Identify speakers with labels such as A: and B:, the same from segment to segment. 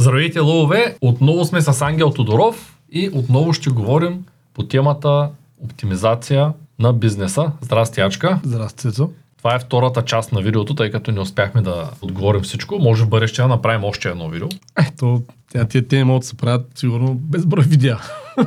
A: Здравейте, лъвове! Отново сме с Ангел Тодоров и отново ще говорим по темата оптимизация на бизнеса. Здрасти, Ачка!
B: Здрасти, Цецо.
A: Това е втората част на видеото, тъй като не успяхме да отговорим всичко. Може в бъдеще да направим още едно видео.
B: Ето, тя, тия теми могат да се правят сигурно безброй видеа.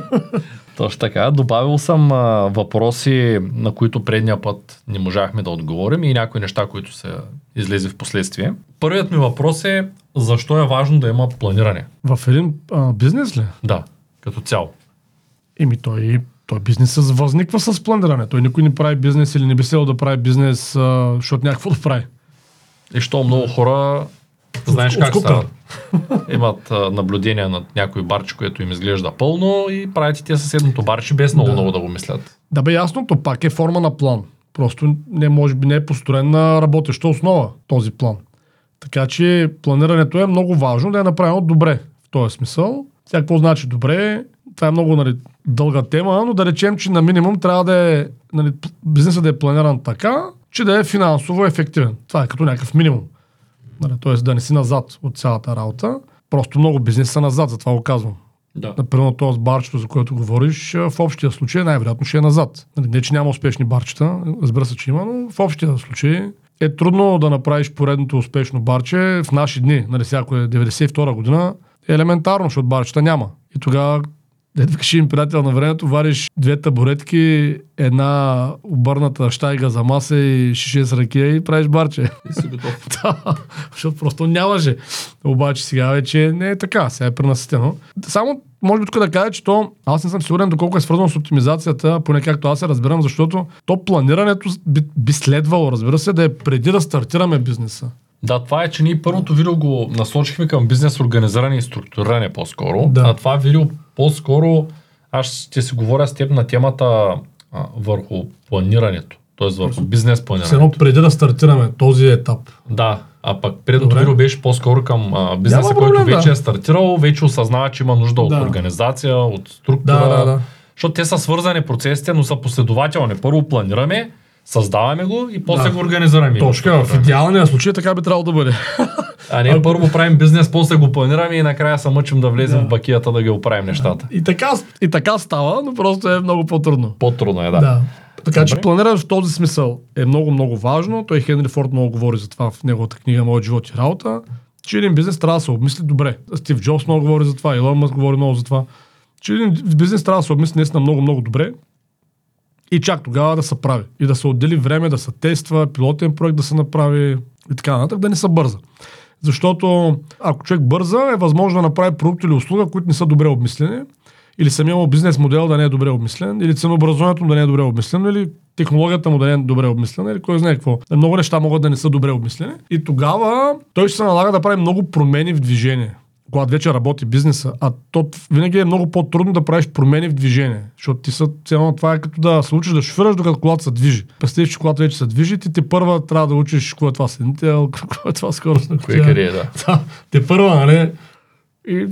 A: Точно така. Добавил съм а, въпроси, на които предния път не можахме да отговорим и някои неща, които са излезе в последствие. Първият ми въпрос е защо е важно да има планиране?
B: В един а, бизнес ли?
A: Да, като цяло.
B: Еми той, той бизнес възниква с планиране. Той никой не прави бизнес или не би следвал да прави бизнес, а, защото някакво да прави.
A: И що много хора, знаеш
B: От
A: как
B: скука.
A: Имат а, наблюдения над някой барче, което им изглежда пълно и правят и те съседното барче без много
B: Да.
A: много да го мислят.
B: Да бе ясно, то пак е форма на план. Просто не може би не е построен на работеща основа този план. Така че планирането е много важно да е направено добре. В този смисъл. Сега какво значи добре? Това е много нали, дълга тема, но да речем, че на минимум трябва да е нали, бизнесът да е планиран така, че да е финансово ефективен. Това е като някакъв минимум. Нали, Тоест да не си назад от цялата работа. Просто много бизнес са назад, затова го казвам.
A: Да.
B: Например, този с барчето, за което говориш, а, в общия случай най-вероятно ще е назад. Нали, Не, че няма успешни барчета, разбира се, че има, но в общия случай е трудно да направиш поредното успешно барче в наши дни. Нали, ако е 92 година, е елементарно, защото барчета няма. И тогава Дед им приятел на времето, вариш две табуретки, една обърната щайга за маса и шише с ракия и правиш барче.
A: И си готов.
B: Да, защото просто нямаше. Обаче сега вече не е така, сега е пренаситено. Само може би тук да кажа, че то, аз не съм сигурен доколко е свързано с оптимизацията, поне както аз се разбирам, защото то планирането би, би следвало, разбира се, да е преди да стартираме бизнеса.
A: Да, това е, че ние първото видео го насочихме към бизнес организиране и структуриране по-скоро.
B: Да.
A: А това видео по-скоро аз ще си говоря с теб на темата а, върху планирането. Т.е. върху бизнес планирането.
B: едно преди да стартираме този етап.
A: Да, а пък предното видео беше по-скоро към а, бизнеса,
B: Няма
A: който
B: проблем,
A: вече
B: да.
A: е стартирал, вече осъзнава, че има нужда от
B: Да.
A: организация, от структура.
B: Да, да, да.
A: Защото те са свързани процесите, но са последователни. Първо планираме, създаваме го и после
B: Да.
A: го организираме.
B: Точно, така, в идеалния случай така би трябвало да бъде.
A: А не първо правим бизнес, после го планираме и накрая се мъчим да влезем
B: Да.
A: в бакията да ги оправим нещата.
B: И така, и така става, но просто е много по-трудно.
A: По-трудно е, да.
B: Да. Така че
A: Добре.
B: планирането в този смисъл е много, много важно. Той Хенри Форд много говори за това в неговата книга Моят живот и работа, че един бизнес трябва да се обмисли добре. Стив Джобс много говори за това, Илон Мъск говори много за това, че един бизнес трябва да се обмисли наистина много, много добре и чак тогава да се прави. И да се отдели време да се тества, пилотен проект да се направи и така нататък, да не се бърза. Защото ако човек бърза, е възможно да направи продукт или услуга, които не са добре обмислени, или самия му бизнес модел да не е добре обмислен, или ценообразуването му да не е добре обмислено, или технологията му да не е добре обмислена, или кой знае какво. Много неща могат да не са добре обмислени. И тогава той ще се налага да прави много промени в движение когато вече работи бизнеса, а то винаги е много по-трудно да правиш промени в движение. Защото ти са, цяло това е като да се учиш да шофираш, докато колата се движи. Представиш, че колата вече се движи, ти те първа трябва да учиш какво е това седнител, какво е това скорост.
A: Кое къде е, да.
B: Да, те първа, нали? И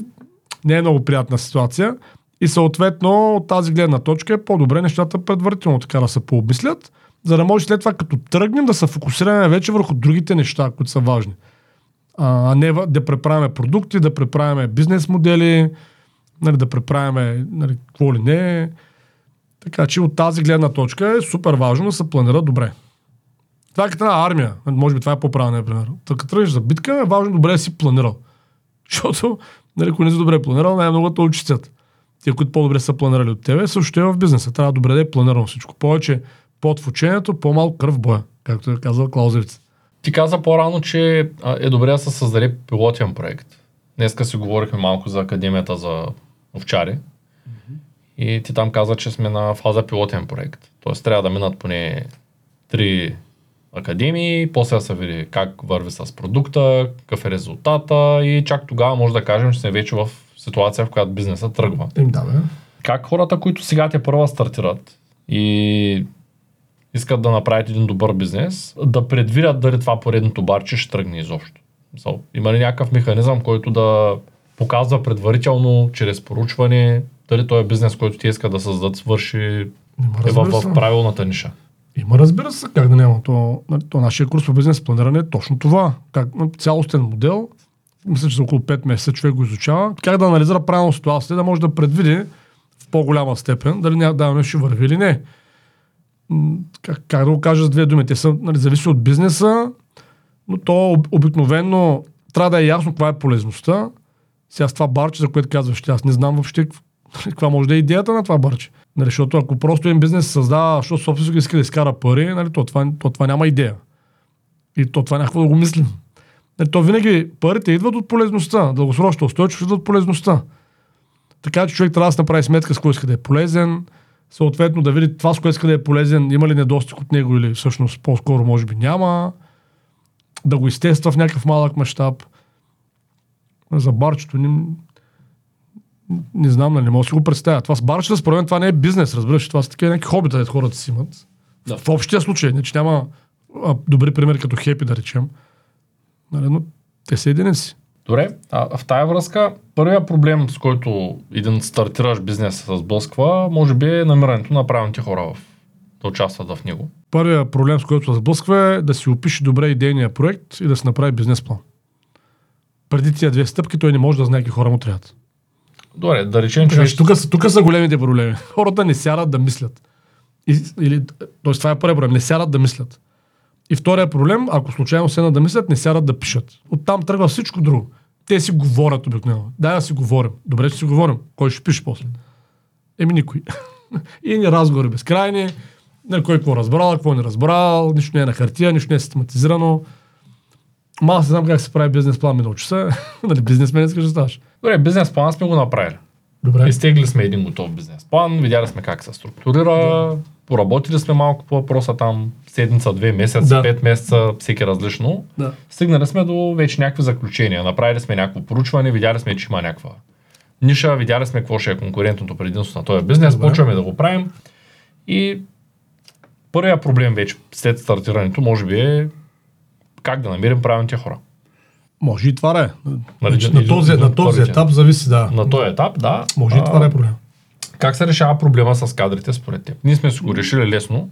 B: не е много приятна ситуация. И съответно от тази гледна точка е по-добре нещата предварително така да се пообмислят, за да може след това като тръгнем да се фокусираме вече върху другите неща, които са важни. А не да преправяме продукти, да преправяме бизнес модели, нали, да преправяме нали, какво ли не. Така че от тази гледна точка е супер важно да се планира добре. Това е като една армия. Може би това е по-правилният пример. Та като тръгнеш за битка, е важно добре да си планирал. Защото, нали, ако не си добре планирал, най-много те очистят. Тия, които по-добре са планирали от тебе, също е в бизнеса. Трябва добре да е планирано всичко. Повече под в учението, по-малко кръв в боя, както е казал Клаузевиц.
A: Ти каза по-рано, че е добре да се създаде пилотен проект. Днеска си говорихме малко за Академията за овчари. И ти там каза, че сме на фаза пилотен проект. Тоест трябва да минат поне три академии, после да се види как върви с продукта, какъв е резултата и чак тогава може да кажем, че сме вече в ситуация, в която бизнесът тръгва.
B: Им да, бе.
A: Как хората, които сега те първа стартират и искат да направят един добър бизнес, да предвидят дали това поредното барче ще тръгне изобщо. Има ли някакъв механизъм, който да показва предварително, чрез поручване, дали този бизнес, който ти иска да създадат, свърши е в, в правилната ниша.
B: Има, разбира се, как да няма. То, то нашия курс по бизнес планиране е точно това. Как, цялостен модел, мисля, че за около 5 месеца човек го изучава, как да анализира правилно ситуацията, да може да предвиди в по-голяма степен дали няма да нещо ще върви или не. Как, как да го кажа с две думи? Те са, нали, зависи от бизнеса, но то об- обикновено трябва да е ясно каква е полезността. Сега с това барче, за което казваш, аз не знам въобще какв- каква може да е идеята на това барче. Нали, защото ако просто един бизнес се създава, защото собственик иска да изкара пари, нали, то, това, то това няма идея. И то това някакво да го мислим. Нали, то винаги парите идват от полезността, дългосрочно устойчиво идват от полезността. Така че човек трябва да си направи сметка с кой иска да е полезен, съответно да види това, с което иска да е полезен, има ли недостиг от него или всъщност по-скоро може би няма, да го изтества в някакъв малък мащаб. За барчето не, не знам, нали, мога да си го представя. Това с барчета, според мен, това не е бизнес, разбираш, това са такива някакви хобита, дето хората си имат.
A: Да.
B: В общия случай, не че няма а, добри примери като хепи, да речем. Нали, но те са единици.
A: Добре, а в тая връзка, първият проблем, с който един стартиращ бизнес се сблъсква, може би е намирането на правилните хора в, да участват в него.
B: Първият проблем, с който се сблъсква е да си опише добре идейния проект и да си направи бизнес план. Преди тия две стъпки той не може да знае какви хора му трябват.
A: Добре, да речем, че...
B: Тук, са- тук са големите проблеми. Хората не сядат да мислят. И, или, тоест, това е първият проблем. Не сядат да мислят. И втория проблем, ако случайно седнат да мислят, не сядат да пишат. Оттам тръгва всичко друго. Те си говорят обикновено. Дай да си говорим. Добре, че си говорим. Кой ще пише после? Еми никой. и ни разговори безкрайни. На кой какво разбрал, какво не разбрал, нищо не е на хартия, нищо не е систематизирано. Ма аз не знам как се прави бизнес план, ми научи се. нали, бизнесмен искаш да ставаш.
A: Добре, бизнес план сме го направили.
B: Добре.
A: Изтегли сме един готов бизнес план, видяли сме как се структурира, поработили сме малко по въпроса там седмица, две месеца,
B: Да.
A: пет месеца, всеки различно.
B: Да.
A: Стигнали сме до вече някакви заключения. Направили сме някакво поручване, видяли сме, че има някаква ниша, видяли сме какво ще е конкурентното предимство на този бизнес,
B: Добре.
A: почваме да го правим. И първият проблем вече след стартирането, може би е как да намерим правилните хора.
B: Може и това е.
A: Нали,
B: Значи, на, този, на този етап зависи, да.
A: На този етап, да.
B: Може и това е проблем.
A: Как се решава проблема с кадрите според теб? Ние сме си го решили лесно,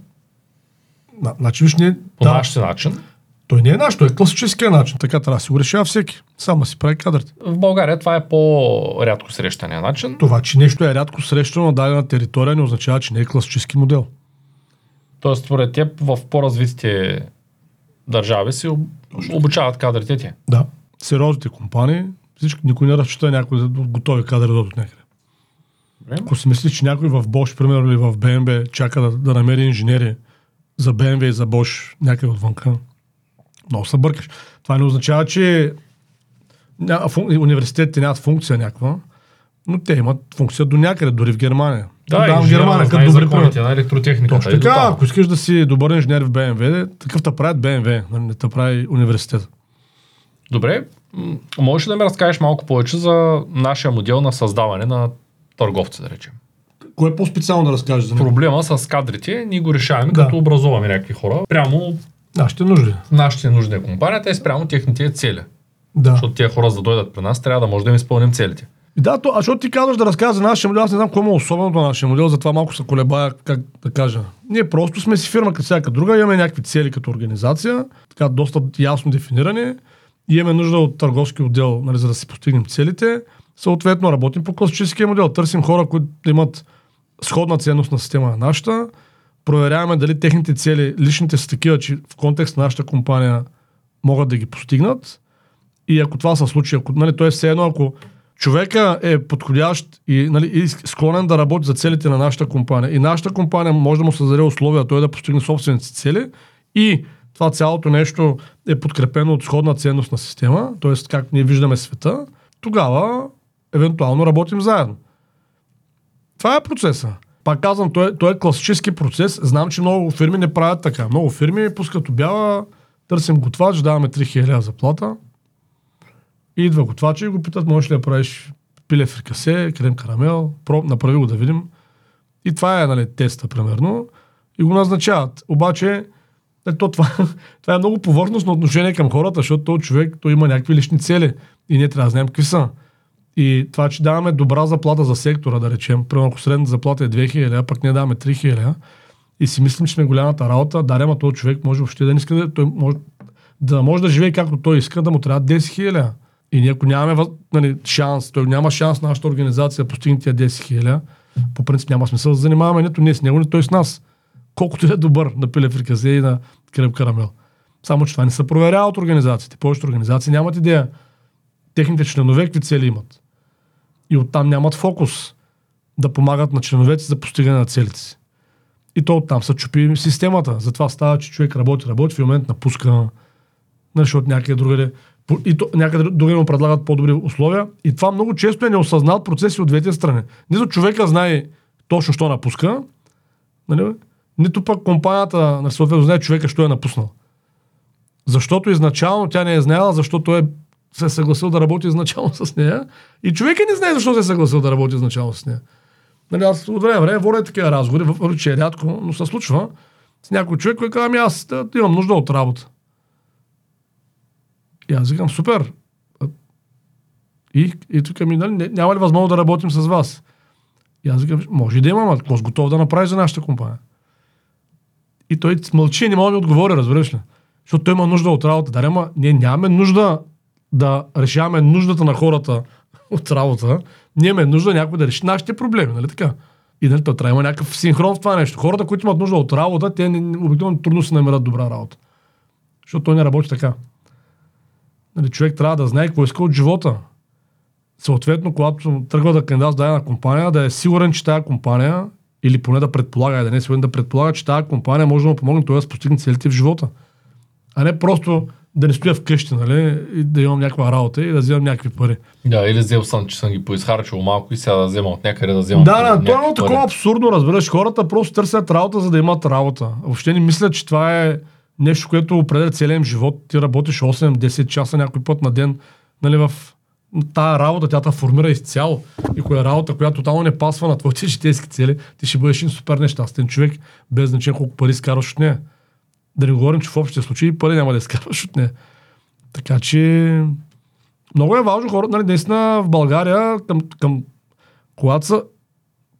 B: На, значи, виж, ние,
A: по
B: да,
A: нашия начин.
B: той не е наш, той е класическия начин. Така трябва да си го решава всеки. Само си прави кадрите.
A: В България това е по-рядко срещания начин.
B: Това, че нещо е рядко срещано на дадена територия, не означава, че не е класически модел.
A: Тоест, според теб, в по-развитите държави об- обучават кадрите ти.
B: Да. Сериозните компании, всички, никой не разчита някой да готови кадри от някъде. Ако си мислиш, че някой в Bosch, примерно, или в BMW чака да, да намери инженери за BMW и за Bosch някъде отвънка, много се бъркаш. Това не означава, че университетите нямат функция някаква, но те имат функция до някъде, дори в Германия. Давам Германия, като пример.
A: на електротехниката.
B: Точно
A: и до
B: така,
A: там.
B: ако искаш да си добър инженер в BMW, такъв те правят BMW, нали, не те прави университет.
A: Добре, можеш ли да ми разкажеш малко повече за нашия модел на създаване на търговци, да речем?
B: Кое е по-специално да разкажеш за
A: Проблема с кадрите ние го решаваме,
B: Да.
A: като образуваме някакви хора прямо
B: Нашите нужди.
A: нашите нужди на компанията и спрямо техните цели.
B: Да.
A: Защото тия хора, за да дойдат при нас, трябва да може да им изпълним целите.
B: Да, то, а защото ти казваш да разказваш за нашия модел, аз не знам какво е особеното на нашия модел, затова малко се колебая, как да кажа. Ние просто сме си фирма като всяка друга, имаме някакви цели като организация, така доста ясно дефинирани, и имаме нужда от търговски отдел, нали, за да си постигнем целите. Съответно, работим по класическия модел. Търсим хора, които имат сходна ценност на система на нашата. Проверяваме дали техните цели, личните са такива, че в контекст на нашата компания могат да ги постигнат. И ако това се случи, ако, нали, то е все едно, ако човека е подходящ и, нали, и склонен да работи за целите на нашата компания и нашата компания може да му създаде условия той да постигне собствените цели и това цялото нещо е подкрепено от сходна ценностна система, т.е. как ние виждаме света, тогава евентуално работим заедно. Това е процеса. Пак казвам, той той е класически процес. Знам, че много фирми не правят така. Много фирми пускат обява, търсим готвач, даваме 3000 заплата. Идва готвача и го питат, можеш ли да правиш пиле фрикасе, крем карамел, проб, направи го да видим. И това е нали, теста, примерно. И го назначават. Обаче, то, това, това е много повърхностно отношение към хората, защото този човек той има някакви лични цели. И ние трябва да знаем какви са. И това, че даваме добра заплата за сектора, да речем, примерно ако средната заплата е 2000, а пък ние даваме 3000, и си мислим, че сме голямата работа, да, ама този човек може въобще да не иска да, той може, да може да живее както той иска, да му трябва 10 000. И ние ако нямаме нали, шанс, той няма шанс нашата организация да постигне тия 10 хиляди, по принцип няма смисъл да занимаваме нито ние с него, нито той с нас. Колкото е добър на пиле фриказе и на кръп карамел. Само, че това не се проверява от организациите. Повечето организации нямат идея техните членове какви цели имат. И оттам нямат фокус да помагат на членовете за постигане на целите си. И то оттам се чупи системата. Затова става, че човек работи, работи, в момент напуска, нали, защото някъде другаде, и то, някъде другаде му предлагат по-добри условия. И това много често е неосъзнат процес и от двете страни. Нито човека знае точно, що напуска, нали? нито пък компанията на съответно знае човека, що е напуснал. Защото изначално тя не е знаела, защото е се е съгласил да работи изначално с нея. И човека не знае защо се е съгласил да работи изначално с нея. Нали, аз от време време водя такива разговори, въпреки че е рядко, но се случва с някой човек, който казва, ами аз да, имам нужда от работа. И аз викам, супер. И, и тук ми, нали, няма ли възможност да работим с вас? И аз викам, може да имам, а какво готов да направиш за нашата компания? И той мълчи и не мога да ми отговори, разбираш ли? Защото той има нужда от работа. Да, ама ние нямаме нужда да решаваме нуждата на хората от работа. Ние имаме нужда някой да реши нашите проблеми, нали така? И нали, то трябва има някакъв синхрон в това нещо. Хората, които имат нужда от работа, те обикновено трудно си намерят добра работа. Защото той не работи така. Нали, човек трябва да знае какво иска от живота. Съответно, когато тръгва да кандидат с дадена компания, да е сигурен, че тази компания, или поне да предполага, да не е сигурен, да предполага, че тази компания може да му помогне той да постигне целите в живота. А не просто да не стоя вкъщи, нали, и да имам някаква работа и да вземам някакви пари.
A: Да, или взел съм, че съм ги поизхарчил малко и сега да взема от някъде да взема.
B: Да, да, това е
A: пари.
B: такова абсурдно, разбираш. Хората просто търсят работа, за да имат работа. Въобще не мислят, че това е нещо, което определя целия им живот. Ти работиш 8-10 часа някой път на ден, нали, в тая работа, тя те формира изцяло. И коя работа, която тотално не пасва на твоите житейски цели, ти ще бъдеш един супер нещастен човек, без значение колко пари скараш от нея. Да не говорим, че в общия случай и пари няма да изкарваш от нея. Така че много е важно хората, нали, наистина в България, към, към когато са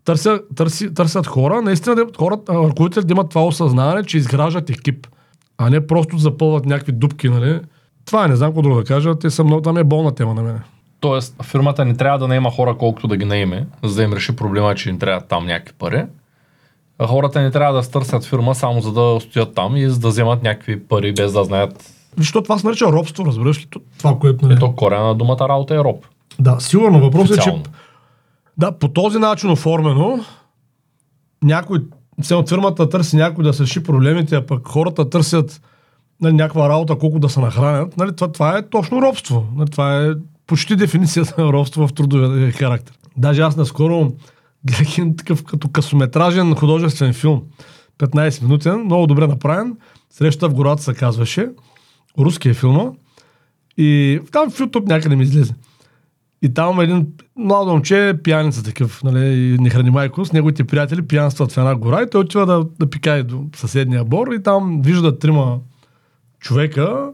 B: търся, търси, търсят хора, наистина да, хората, ръководителите да имат това осъзнаване, че изграждат екип, а не просто запълват някакви дупки, нали? Това е, не знам какво друго да кажа, те са много, там е болна тема на мен.
A: Тоест, фирмата не трябва да наема хора колкото да ги наеме, за да им реши проблема, че им трябва там някакви пари. Хората не трябва да стърсят фирма само за да стоят там и за да вземат някакви пари без да знаят.
B: Защото това се нарича робство, разбираш ли? Това, което... Нали?
A: Ето корена на думата работа е роб.
B: Да, сигурно. Въпросът е, че да, по този начин оформено, някой, от фирмата търси някой да се реши проблемите, а пък хората търсят нали, някаква работа, колко да се нахранят. Нали, това, това е точно робство. Нали, това е почти дефиницията на робство в трудовия характер. Даже аз наскоро гледах един такъв като късометражен художествен филм. 15 минутен, много добре направен. Среща в гората се казваше. Руски е филма. И там в YouTube някъде ми излезе. И там един млад момче, пияница такъв, нали, не храни майко, с неговите приятели пиянстват в една гора и той отива да, да пикае до съседния бор и там вижда трима човека,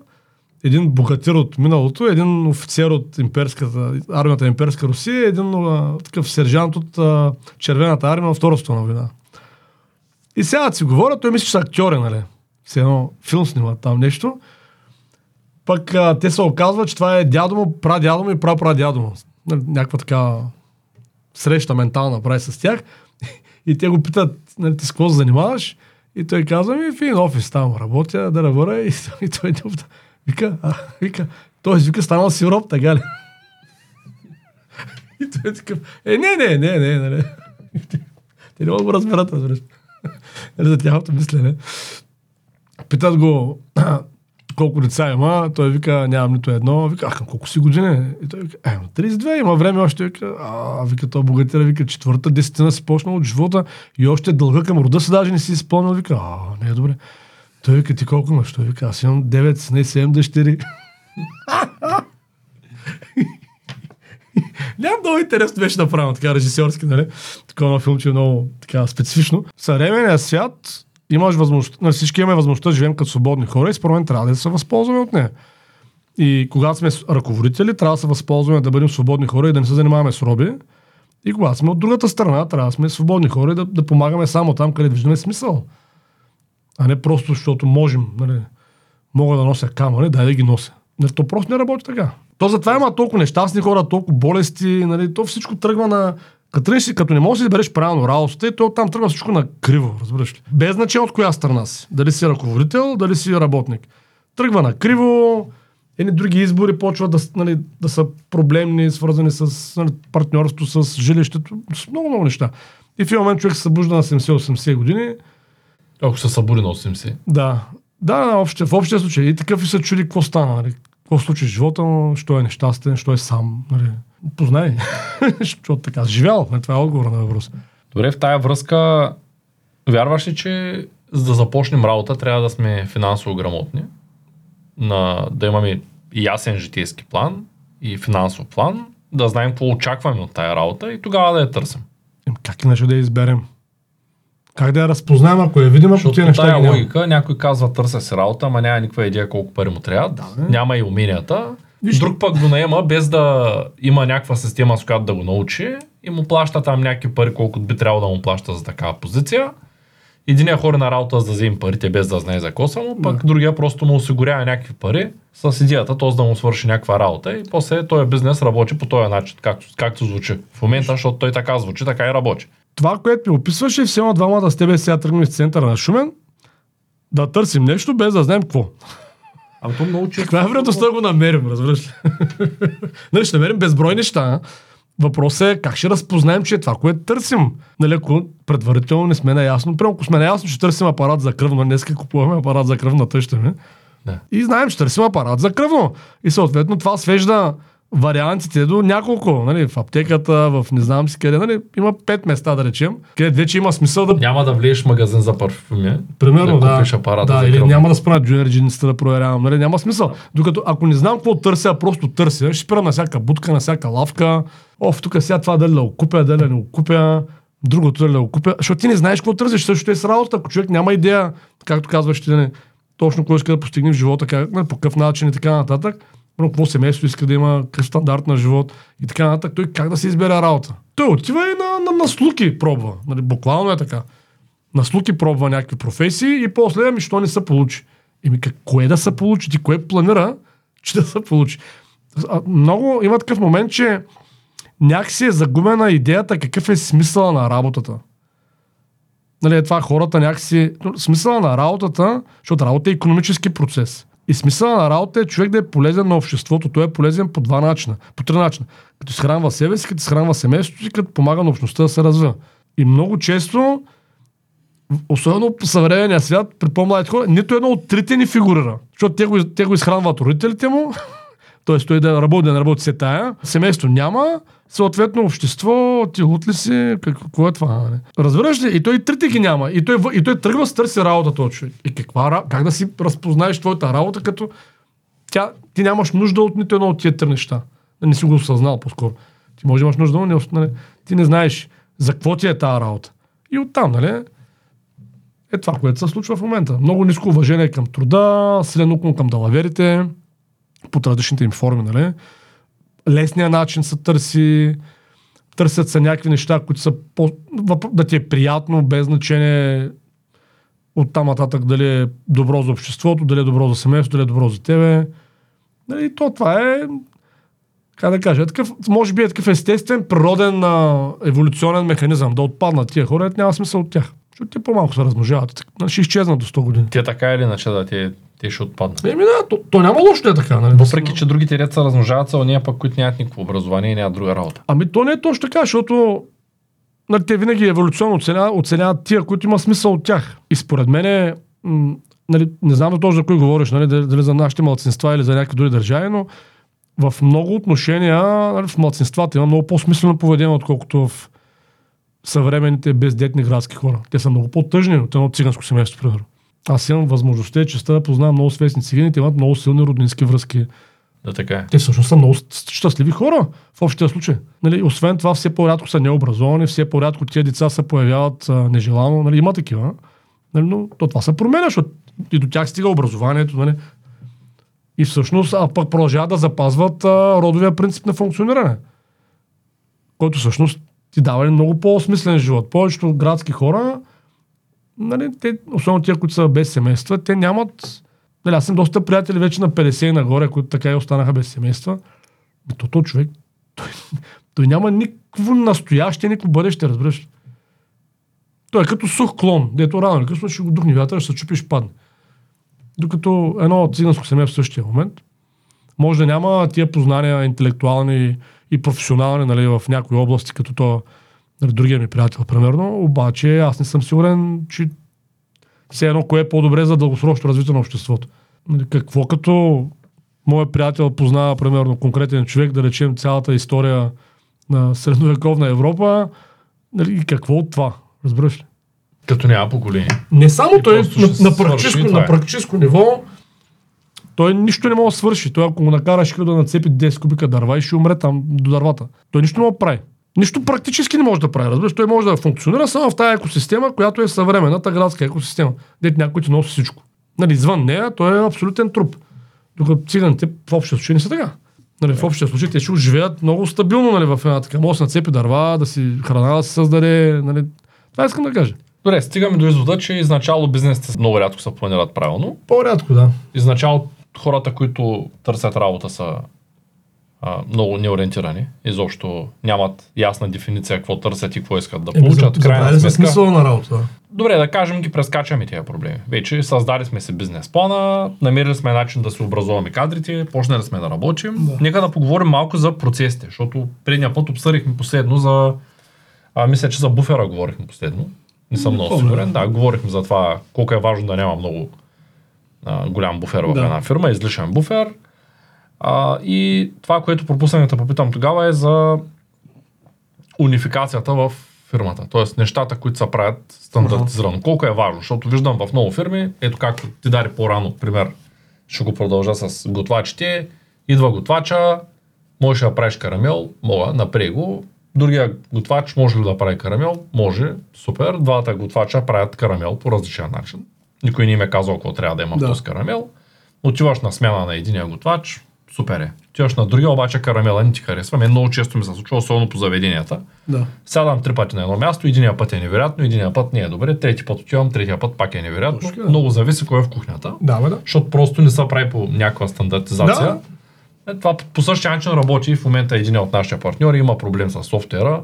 B: един богатир от миналото, един офицер от имперската, армията имперска Русия, един а, такъв сержант от а, червената армия в Втората световна война. И сега си говорят, той мисли, че са актьори, нали? Все едно филм снимат там нещо. Пък а, те се оказва, че това е дядо му, прадядо му и прапрадядо му. Нали, Някаква така среща ментална прави с тях. И те го питат, нали, ти с какво занимаваш? И той казва, ми в офис там работя, да работя. И, и той не. Вика, а, вика, той вика, станал си роб, така ли? И той е такъв, е, не, не, не, не, не. Те не могат да разберат, разбираш. Нали, за тяхното мислене. Питат го колко деца има, той вика, нямам нито едно. Вика, а към колко си години? И той вика, е, на 32, има време още. Вика, а, вика, той богатира, вика, четвърта десетина си почнал от живота и още дълга към рода си даже не си изпълнил. Вика, а, не е добре. Той вика, ти колко имаш? Той вика, аз имам 9, не 7 дъщери. Няма много интересно беше направено така режисьорски, нали? Такова филмче е много така специфично. В съвременния свят имаш възможност, на всички имаме възможността да живеем като свободни хора и според мен трябва да се възползваме от нея. И когато сме ръководители, трябва да се възползваме да бъдем свободни хора и да не се занимаваме с роби. И когато сме от другата страна, трябва да сме свободни хора и да, да помагаме само там, където виждаме смисъл. А не просто защото можем, нали, мога да нося камъни, дай да ги нося. Нали, то просто не работи така. То затова има толкова нещастни хора, толкова болести, нали, то всичко тръгва на... Като, си, като не можеш да избереш правилно работата, то там тръгва всичко на криво, разбираш ли. Без значение от коя страна си. Дали си ръководител, дали си работник. Тръгва на криво, едни други избори почват да, нали, да са проблемни, свързани с нали, партньорство, с жилището, с много, много неща. И в един момент човек се събужда на 70-80 години,
A: Ако се събуди на 80.
B: да, да, да общия, в общия случай. И такъв и се чуди какво стана, нали? Какво случи в живота му, що е нещастен, що е сам, нали? Познай. Защото така, живял, нали? това е отговор на въпроса.
A: Добре, в тая връзка, вярваш ли, че за да започнем работа, трябва да сме финансово грамотни, на, да имаме ясен житейски план и финансов план, да знаем какво очакваме от тая работа и тогава да я търсим.
B: Как иначе да я изберем? Как да я разпознаем, ако я видим, ако тия неща
A: тая
B: няма?
A: логика някой казва търся си работа, ама няма никаква идея колко пари му трябва,
B: Да,
A: няма и уменията.
B: Виж-
A: Друг пък го наема без да има някаква система, с която да го научи и му плаща там някакви пари, колкото би трябвало да му плаща за такава позиция. Единия хори на работа за да вземе парите без да знае за какво са му, пък другия просто му осигурява някакви пари с идеята т.е. да му свърши някаква работа и после този бизнес работи по този начин, както, както звучи в момента, защото той така звучи, така и работи.
B: Това, което ми описваше, все едно двамата с тебе сега тръгнем из центъра на Шумен, да търсим нещо, без да знаем какво.
C: Ама то много често...
B: Каква е вероятността да го намерим, разбираш ли? нали, ще намерим безброй неща. Въпросът е как ще разпознаем, че е това, което търсим. Нали, ако предварително не сме наясно. Прямо ако сме наясно, че търсим апарат за кръвно, днес купуваме апарат за кръвна тъща ми.
A: Да.
B: И знаем, че търсим апарат за кръвно. И съответно това свежда вариантите до няколко. Нали, в аптеката, в не знам си къде. Нали, има пет места, да речем, където вече има смисъл да
A: Няма да влезеш в магазин за парфюми,
B: Примерно,
A: да
B: да.
A: купиш апарата
B: да
A: за
B: или няма да спра джуниор джинсите да проверявам. Нали? Няма смисъл. Докато ако не знам какво търся, просто търся, ще спра на всяка будка, на всяка лавка. Оф, тук сега това дали да го купя, дали да не го купя, другото да го купя. Защото ти не знаеш какво търсиш. Също е с работа. Ако човек няма идея, както казваш, ти не, точно какво иска да постигне в живота, как, нали, по какъв начин и така нататък. Какво семейство иска да има, какъв стандарт на живот и така нататък. Той как да се избере работа? Той отива и на, на, на слуки пробва. Нали, буквално е така на слуки пробва някакви професии и после, ами, що не се получи. Еми, как, кое да се получи? Ти кое планира, че да се получи? А, много има такъв момент, че някакси е загубена идеята какъв е смисъла на работата. Нали, е това хората някакси... Смисъла на работата, защото работа е економически процес. И смисъла на работа е човек да е полезен на обществото. Той е полезен по два начина. По три начина. Като изхранва себе си, като изхранва семейството си, като помага на общността да се развива. И много често особено по съвременния свят, при по-младите хора, нито едно от трите ни фигурира. Защото те го, те го изхранват родителите му, т.е. той да работи, да не работи се тая, семейство няма, съответно общество, ти лут ли си, как- какво е това? Не? Разбираш ли? И той и трите ги няма. И той, и той тръгва се търси работа човек. И каква, как да си разпознаеш твоята работа, като тя, ти нямаш нужда от нито едно от тия три неща. Не си го осъзнал по-скоро. Ти може да имаш нужда, но не, нали, ти не знаеш за какво ти е тази работа. И оттам, нали? е това, което се случва в момента. Много ниско уважение към труда, уклон към далаверите, под различните им форми, нали? Лесният начин се търси, търсят се някакви неща, които са по, да ти е приятно, без значение от там нататък дали е добро за обществото, дали е добро за семейството, дали е добро за тебе. Нали, то това е, как да кажа, е такъв, може би е такъв естествен, природен, а, еволюционен механизъм. Да отпаднат тия хора, няма смисъл от тях. Защото те по-малко се размножават. Так- Ще изчезнат до 100 години.
A: Те така или иначе да, те, те ще отпаднат.
B: Еми да, то, то няма лошо да е така. Нали?
A: Въпреки, че другите ред се размножават, са ония пък, които нямат никакво образование и нямат друга работа.
B: Ами то не е точно така, защото нали, те винаги еволюционно оценяват, оценяват тия, които има смисъл от тях. И според мен е, м, нали, не знам точно за кой говориш, нали, дали, за нашите младсинства или за някакви други държави, но в много отношения нали, в младсинствата има много по-смислено поведение, отколкото в съвременните бездетни градски хора. Те са много по-тъжни от едно циганско семейство, примерно. Аз имам възможността и честа да познавам много свестни цигани, те имат много силни роднински връзки.
A: Да, така е.
B: Те всъщност са много щастливи хора в общия случай. Нали, освен това, все по-рядко са необразовани, все по-рядко тия деца се появяват а, нежелано. Нали, има такива. Нали, но то това се променя, защото и до тях стига образованието. Нали. И всъщност, а пък продължават да запазват а, родовия принцип на функциониране. Който всъщност ти дава много по-осмислен живот. Повечето градски хора, нали, те, особено тия, които са без семейства, те нямат Нали, аз съм доста приятели вече на 50 и нагоре, които така и останаха без семейства. Ами То, то човек, той, той няма никакво настояще, никакво бъдеще, разбираш. Той е като сух клон, дето рано или късно ще го духне вятър, ще се чупи и падне. Докато едно от циганско семе в същия момент, може да няма тия познания интелектуални и професионални нали, в някои области, като то нали, другия ми приятел, примерно, обаче аз не съм сигурен, че все едно кое е по-добре за дългосрочно развитие на обществото. Нали, какво като моят приятел познава, примерно, конкретен човек, да речем цялата история на средновековна Европа, нали, и какво от това? Разбираш ли?
A: Като няма поколение.
B: Не само
A: И
B: той, на, на, практическо, на практическо ниво, той нищо не може да свърши. Той ако го накараш да нацепи 10 кубика дърва и ще умре там до дървата. Той нищо не може да прави. Нищо практически не може да прави. Разбираш, той може да функционира само в тази екосистема, която е съвременната градска екосистема. Дете някой ти носи всичко. Нали, извън нея той е абсолютен труп. Докато циганите в общия случай не са така. Нали, в общия случай те ще живеят много стабилно нали, в една така. Може да се нацепи дърва, да си храна да се създаде. Нали. Това искам да кажа.
A: Добре, стигаме до извода, че изначало бизнесите много рядко се планират правилно.
B: По-рядко, да.
A: Изначало хората, които търсят работа са а, много неориентирани. Изобщо нямат ясна дефиниция какво търсят и какво искат да получат. В крайна
B: за
A: сметка,
B: смисъла на работа.
A: Добре, да кажем ги прескачаме тези проблеми. Вече създали сме си бизнес плана, намерили сме начин да се образуваме кадрите, почнали сме да работим.
B: Да.
A: Нека да поговорим малко за процесите, защото предния път обсъдихме последно за... А, мисля, че за буфера говорихме последно. Не съм много сигурен. Да, говорихме за това колко е важно да няма много а, голям буфер в
B: Да.
A: една фирма, излишен буфер. А, и това, което пропуснах да попитам тогава е за унификацията в фирмата. Тоест нещата, които се правят стандартизирано. Колко е важно, защото виждам в много фирми, ето както ти даде по-рано пример, ще го продължа с готвачите, идва готвача, можеш да правиш карамел, мога, напрей го. Другия готвач може ли да прави карамел? Може, супер. Двата готвача правят карамел по различен начин. Никой не им е казал какво трябва да има
B: Да.
A: този карамел. Отиваш на смяна на единия готвач, супер е. Отиваш на другия, обаче карамела не ти харесва. Мен много често ми се случва, особено по заведенията.
B: Да.
A: Сядам три пъти на едно място, единия път е невероятно, единия път не е добре, трети път отивам, третия път пак е невероятно.
B: Точно да.
A: Много зависи кой е в кухнята.
B: Да, бе, да.
A: Защото просто не се прави по някаква стандартизация.
B: Да.
A: Е, това по същия начин работи в момента един от нашите партньори има проблем с софтуера.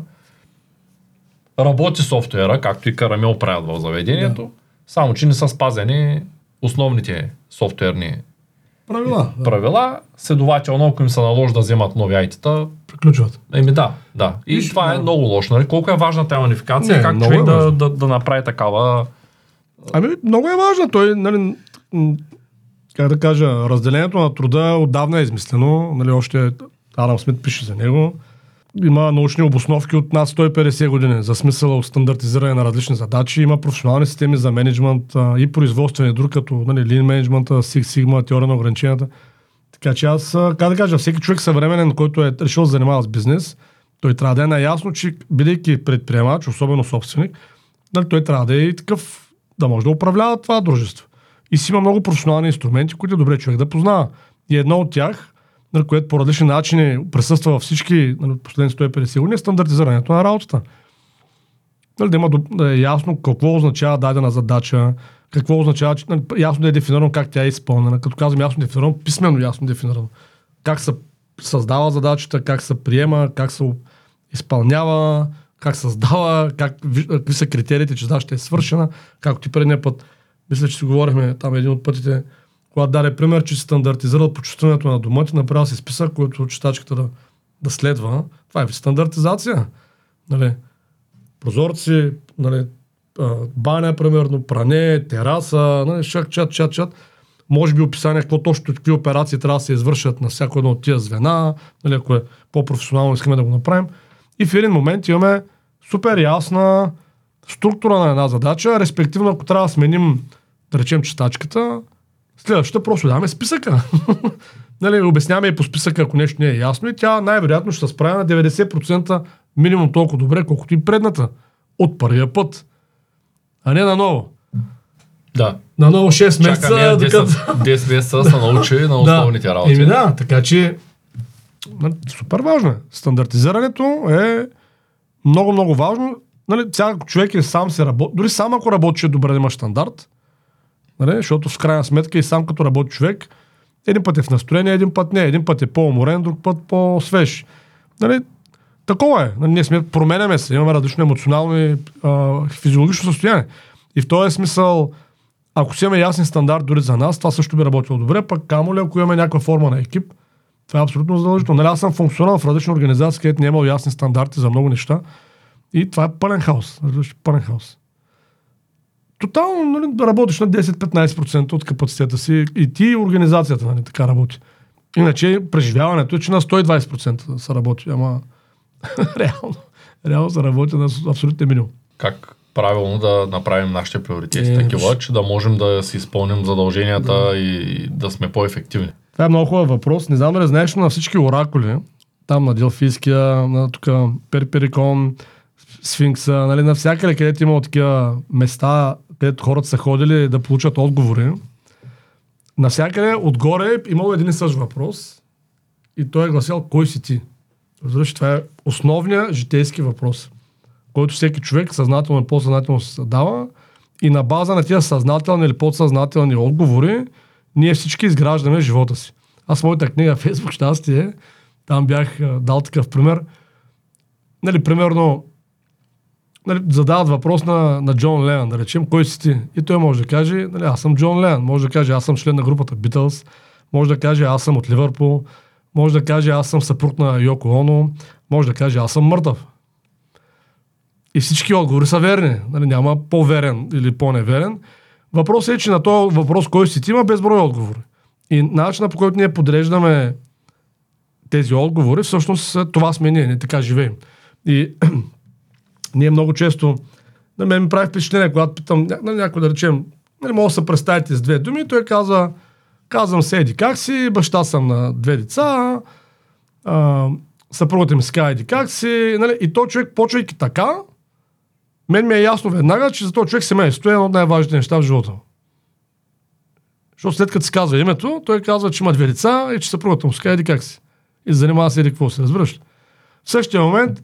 A: Работи софтуера, както и Карамел правят в заведението,
B: Да.
A: само че не са спазени основните софтуерни
B: Правила. Да.
A: правила. Следователно, ако им се наложи да вземат нови IT-та,
B: Приключват.
A: Еми да, да. И
B: Виж,
A: това е
B: да.
A: много лошо. Нали? Колко е важна тази унификация,
B: Не,
A: как човек
B: е
A: да, да, да, направи такава...
B: Ами, много е важно. Той, нали, как да кажа, разделението на труда отдавна е измислено. Нали, още Адам Смит пише за него. Има научни обосновки от над 150 години за смисъла от стандартизиране на различни задачи. Има професионални системи за менеджмент а, и производствени и друг, като нали, Lean Management, Six Sigma, теория на ограниченията. Така че аз, как да кажа, всеки човек съвременен, който е решил да занимава с бизнес, той трябва да е наясно, че бидейки предприемач, особено собственик, нали, той трябва да е и такъв, да може да управлява това дружество. И си има много професионални инструменти, които е добре човек да познава. И едно от тях, нали, което по различни начини присъства във всички нали, последните 150 години, е стандартизирането на работата. Нали, да, има, да е ясно какво означава дадена задача, какво означава, че, нали, ясно да е дефинирано как тя е изпълнена. Като казвам ясно дефинирано, писменно ясно дефинирано. Как се създава задачата, как се приема, как се изпълнява, как създава, как, ви- какви са критериите, че задачата е свършена. Както ти предния път, мисля, че си говорихме там един от пътите, когато даде пример, че си стандартизирал почувстването на дома, ти направил си списък, който читачката да, да следва. Това е стандартизация. Нали? Прозорци, нали, баня, примерно, пране, тераса, нали, шак, чат, чат, чат. Може би описание какво точно какви операции трябва да се извършат на всяко едно от тия звена, нали, ако е по-професионално искаме да го направим. И в един момент имаме супер ясна структура на една задача, респективно ако трябва да сменим, да речем, читачката, следващата просто даваме списъка. нали, обясняваме и по списъка, ако нещо не е ясно и тя най-вероятно ще се справя на 90% минимум толкова добре, колкото и предната. От първия път. А не на ново.
A: Да.
B: На ново 6 месеца.
A: Чакаме 10,
B: докато-
A: 10 месеца се научи на основните работи.
B: Еми да, така че супер важно е. Стандартизирането е много, много важно. Нали, човек е сам се работи, дори сам ако работи, е добре да има стандарт, нали, защото в крайна сметка и сам като работи човек, Един път е в настроение, един път не. Един път е по-уморен, друг път по-свеж. Нали, такова е. Нали, ние сме, променяме се, имаме различно емоционално и физиологично състояние. И в този смисъл, ако си имаме ясен стандарт дори за нас, това също би работило добре, пък камо ли, ако имаме някаква форма на екип, това е абсолютно задължително. Нали, аз съм функционал в различни организации, където не е ясни стандарти за много неща. И това е пълен хаос. Пълен хаос. Тотално нали, да работиш на 10-15% от капацитета си и ти и организацията нали, така работи. Иначе преживяването е, че на 120% се работи, ама реално, реално се работи на абсолютно минимум.
A: Как правилно да направим нашите приоритети
B: Е,
A: такива, че да можем да си изпълним задълженията и да сме по-ефективни.
B: Това е много хубав въпрос. Не знам дали знаеш, но на всички оракули, там на Делфийския, на тук Перперикон, Сфинкса, нали, навсякъде, където има такива места, където хората са ходили да получат отговори, навсякъде отгоре имало един и същ въпрос и той е гласял кой си ти. Разбираш, това е основният житейски въпрос, който всеки човек съзнателно и подсъзнателно се задава и на база на тези съзнателни или подсъзнателни отговори ние всички изграждаме живота си. Аз моята книга Фейсбук щастие, там бях дал такъв пример. Нали, примерно, нали, задават въпрос на, на Джон Ленън, да речем, кой си ти? И той може да каже, нали, аз съм Джон Ленън, може да каже, аз съм член на групата Beatles, може да каже, аз съм от Ливърпул, може да каже, аз съм съпруг на Йоко Оно, може да каже, аз съм мъртъв. И всички отговори са верни. Нали, няма по-верен или по-неверен. Въпросът е, че на този въпрос, кой си ти, има безброй отговори. И начинът по който ние подреждаме тези отговори, всъщност това сме ние, не така живеем. И ние много често, на мен ми прави впечатление, когато питам ня- някой да речем, нали, мога да се представите с две думи, той казва, казвам се еди как си, баща съм на две деца, а, съпругата ми се еди как си, нали, и то човек, почвайки така, мен ми е ясно веднага, че за този човек семейството е едно от най-важните неща в живота. Защото след като се казва името, той казва, че има две деца и че съпругата му се еди как си. И се занимава с еди какво си, разбираш? В същия момент,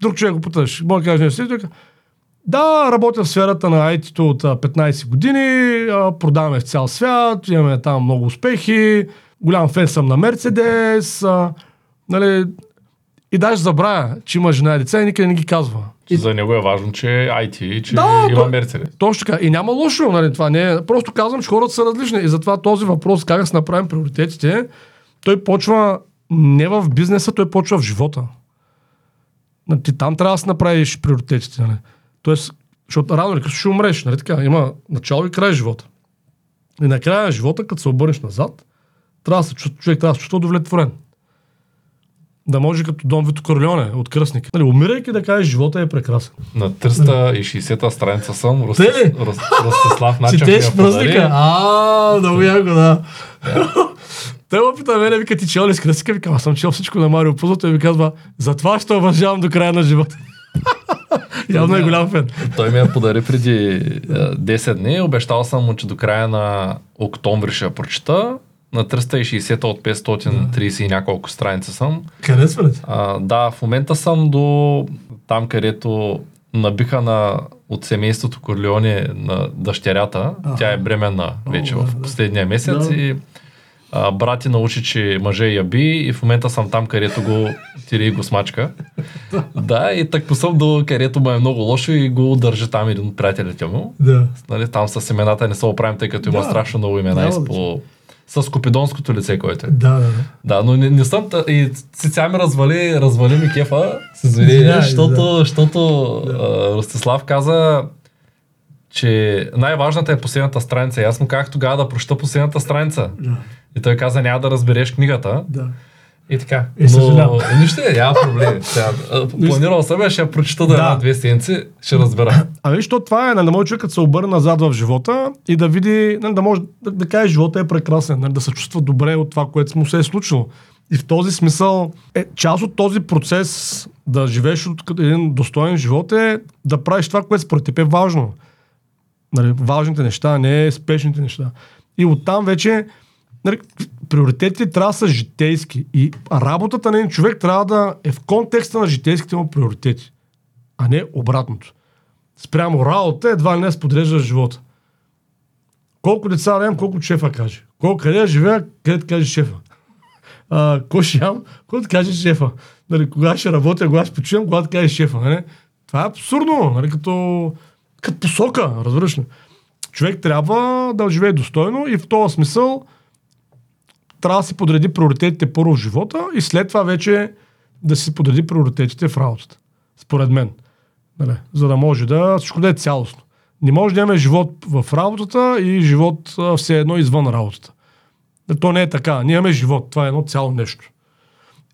B: друг човек го питаш, може да каже нещо, да, работя в сферата на IT-то от а, 15 години, продаваме в цял свят, имаме там много успехи, голям фен съм на Мерцедес, нали, и даже забравя, че има жена и деца и никъде не ги казва.
A: И... За него е важно, че е IT че
B: Да,
A: има
B: той-
A: Мерцедес.
B: Точно така. И няма лошо, нали, това не е. Просто казвам, че хората са различни. И затова този въпрос, как да си направим приоритетите, той почва не в бизнеса, той почва в живота. Ти там трябва да си направиш приоритетите. Нали. Тоест, защото рано или късно ще умреш. Нали, така? Има начало и край живота. И накрая на живота, като се обърнеш назад, трябва да се чувства, човек трябва да се чувства удовлетворен. Да може като Дон Вито Корлеоне от кръстник. Нали, умирайки да кажеш, живота е прекрасен.
A: На 360-та страница съм. Ростислав Начев
B: Четеш празника? А, много яко, да. Той ме пита мене, вика, ти чел ли с кръстика? Вика, аз съм чел всичко на Марио Пузо. Той ми казва, затова ще уважавам до края на живота. Явно е голям фен.
A: Той ми я подари преди е, 10 дни. Обещал съм му, че до края на октомври ще я прочита. На 360 от 530 и няколко страница съм.
B: Ли?
A: А, да, в момента съм до там, където набиха на, от семейството Корлеоне на дъщерята.
B: Аха.
A: Тя е бременна вече
B: О,
A: в последния месец
B: Да.
A: и а, брати научи, че мъже я би и в момента съм там, където го тири и го смачка. да, и так съм до където му е много лошо и го държи там един от приятелите му.
B: Да.
A: Нали, там с имената не се оправим, тъй като има
B: Да.
A: страшно много имена
B: Няма
A: и с, с копидонското лице, което е.
B: Да, да, да.
A: Да, но не, не съм... И сега ми развали, развали ми кефа, се извини,
B: Извинявай,
A: защото,
B: да.
A: защото а, Ростислав каза, че най-важната е последната страница. И аз му казах тогава да прочета последната страница.
B: Да.
A: И той каза, няма да разбереш книгата.
B: да.
A: И така.
B: Е, съжалявам.
A: Но нищо, е, няма проблем. А, планирал съм, ще я прочета до
B: Да.
A: една-две седмици, ще разбера.
B: А виж, то това е, нали, да може човекът се обърне назад в живота и да види, нали, да може да, да каже, живота е прекрасен, нали, да се чувства добре от това, което му се е случило. И в този смисъл, е, част от този процес да живееш от един достоен живот е да правиш това, което според теб е важно. Нали, важните неща, не спешните неща. И оттам вече приоритетите трябва да са житейски. И работата на един човек трябва да е в контекста на житейските му приоритети, а не обратното спрямо работа, едва ли не сподреждаш живота. Колко деца да имам, колко шефа каже. Кой, къде живея, къде каже шефа. А, кой ще ям, кой да каже шефа. Нали, кога ще работя, кога ще почивам, кога да каже шефа. Нали? Това е абсурдно, нали, като, като посока, разбираш. Човек трябва да живее достойно и в този смисъл трябва да си подреди приоритетите първо в живота и след това вече да си подреди приоритетите в работата. Според мен. Нали? За да може да всичко да е цялостно. Не може да имаме живот в работата и живот все едно извън работата. То не е така. Ние имаме живот. Това е едно цяло нещо.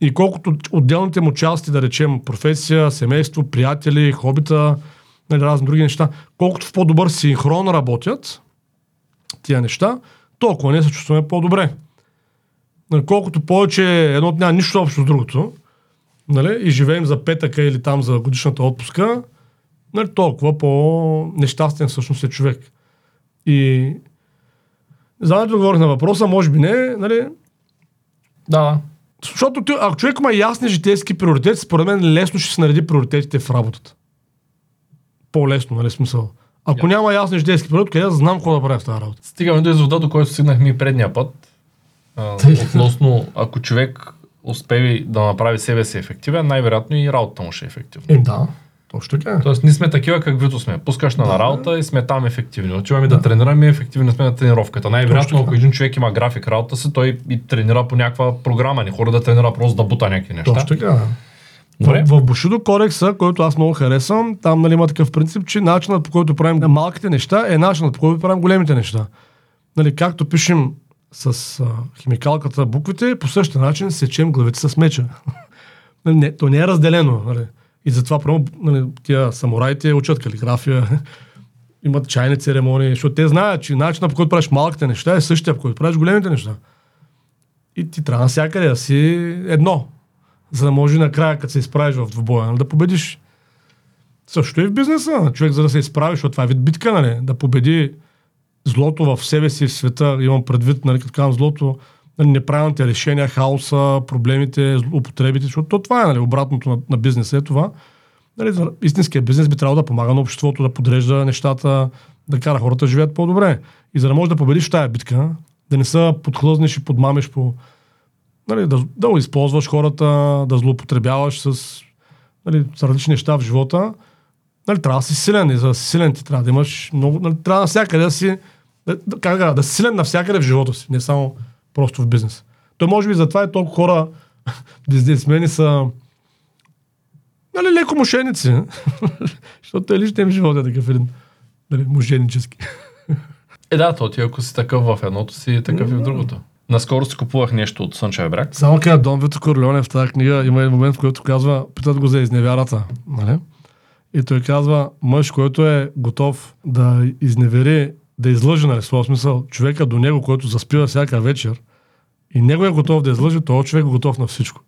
B: И колкото отделните му части, да речем професия, семейство, приятели, хобита, нали, разни други неща, колкото в по-добър синхрон работят тия неща, толкова ние се чувстваме по-добре. Нали, колкото повече едно няма нищо общо с другото, нали, и живеем за петъка или там за годишната отпуска, нали, толкова по-нещастен всъщност е човек. И не знам да отговорих на въпроса, може би не, нали,
A: Да,
B: защото ти, ако човек има ясни житейски приоритети, според мен лесно ще се нареди приоритетите в работата. По-лесно, нали смисъл. Ако няма ясни житейски приоритети, къде да знам какво да правя в тази работа.
A: Стигаме до извода, до който стигнахме и предния път. А, относно, ако човек успее да направи себе си ефективен, най-вероятно и работата му ще е ефективна.
B: Е, да. Точно така.
A: Тоест, ние сме такива, каквито сме. Пускаш на,
B: Да,
A: на работа и сме там ефективни. Отиваме да,
B: Да.
A: тренираме, ефективни сме на тренировката. Най-вероятно, ако един човек има график работа си, той и тренира по някаква програма. Не хора да тренира просто да бута някакви неща.
B: Точно така.
A: Добре.
B: В, в Бушудо кодекса, който аз много харесвам, там нали, има такъв принцип, че начинът по който правим малките неща е начинът по който правим големите неща. Нали, както пишем с а, химикалката буквите, по същия начин сечем главите с меча. Нали, не, то не е разделено. Нали. И затова, прямо, нали, тия самураите учат калиграфия, имат чайни церемонии, защото те знаят, че начинът по който правиш малките неща е същия, по който правиш големите неща. И ти трябва навсякъде да си едно, за да може накрая, като се изправиш в двубоя, нали, да победиш. Също и в бизнеса. Човек, за да се изправи, защото това е вид битка, нали, да победи злото в себе си, в света, имам предвид, нали, като казвам злото, нали, неправилните решения, хаоса, проблемите, употребите, защото то това е нали, обратното на, на бизнеса, е това. Нали, истинският бизнес би трябвало да помага на обществото, да подрежда нещата, да кара хората да живеят по-добре. И за да можеш да победиш тая битка, да не се подхлъзнеш и подмамеш по... Нали, да, да използваш хората, да злоупотребяваш с, нали, с различни неща в живота, нали, трябва да си силен. И за да си силен ти трябва да имаш много... Нали, трябва навсякъде да си... Да, да, как да, си силен навсякъде в живота си, не само просто в бизнес. То може би затова и толкова хора, бизнесмени са нали, леко мошеници. Защото е личният им живот е такъв един нали, мошенически.
A: Е, да, то ти ако си такъв в едното си, такъв и в другото. Наскоро си купувах нещо от Слънчев бряг.
B: Само кажа, Дон Вито Корлеоне в тази книга има един момент, в който казва, питат го за изневярата. Нали? И той казва, мъж, който е готов да изневери, да излъже, нали, в своя смисъл, човека до него, който заспива всяка вечер, и него е готов да излъже, този човек е готов на всичко.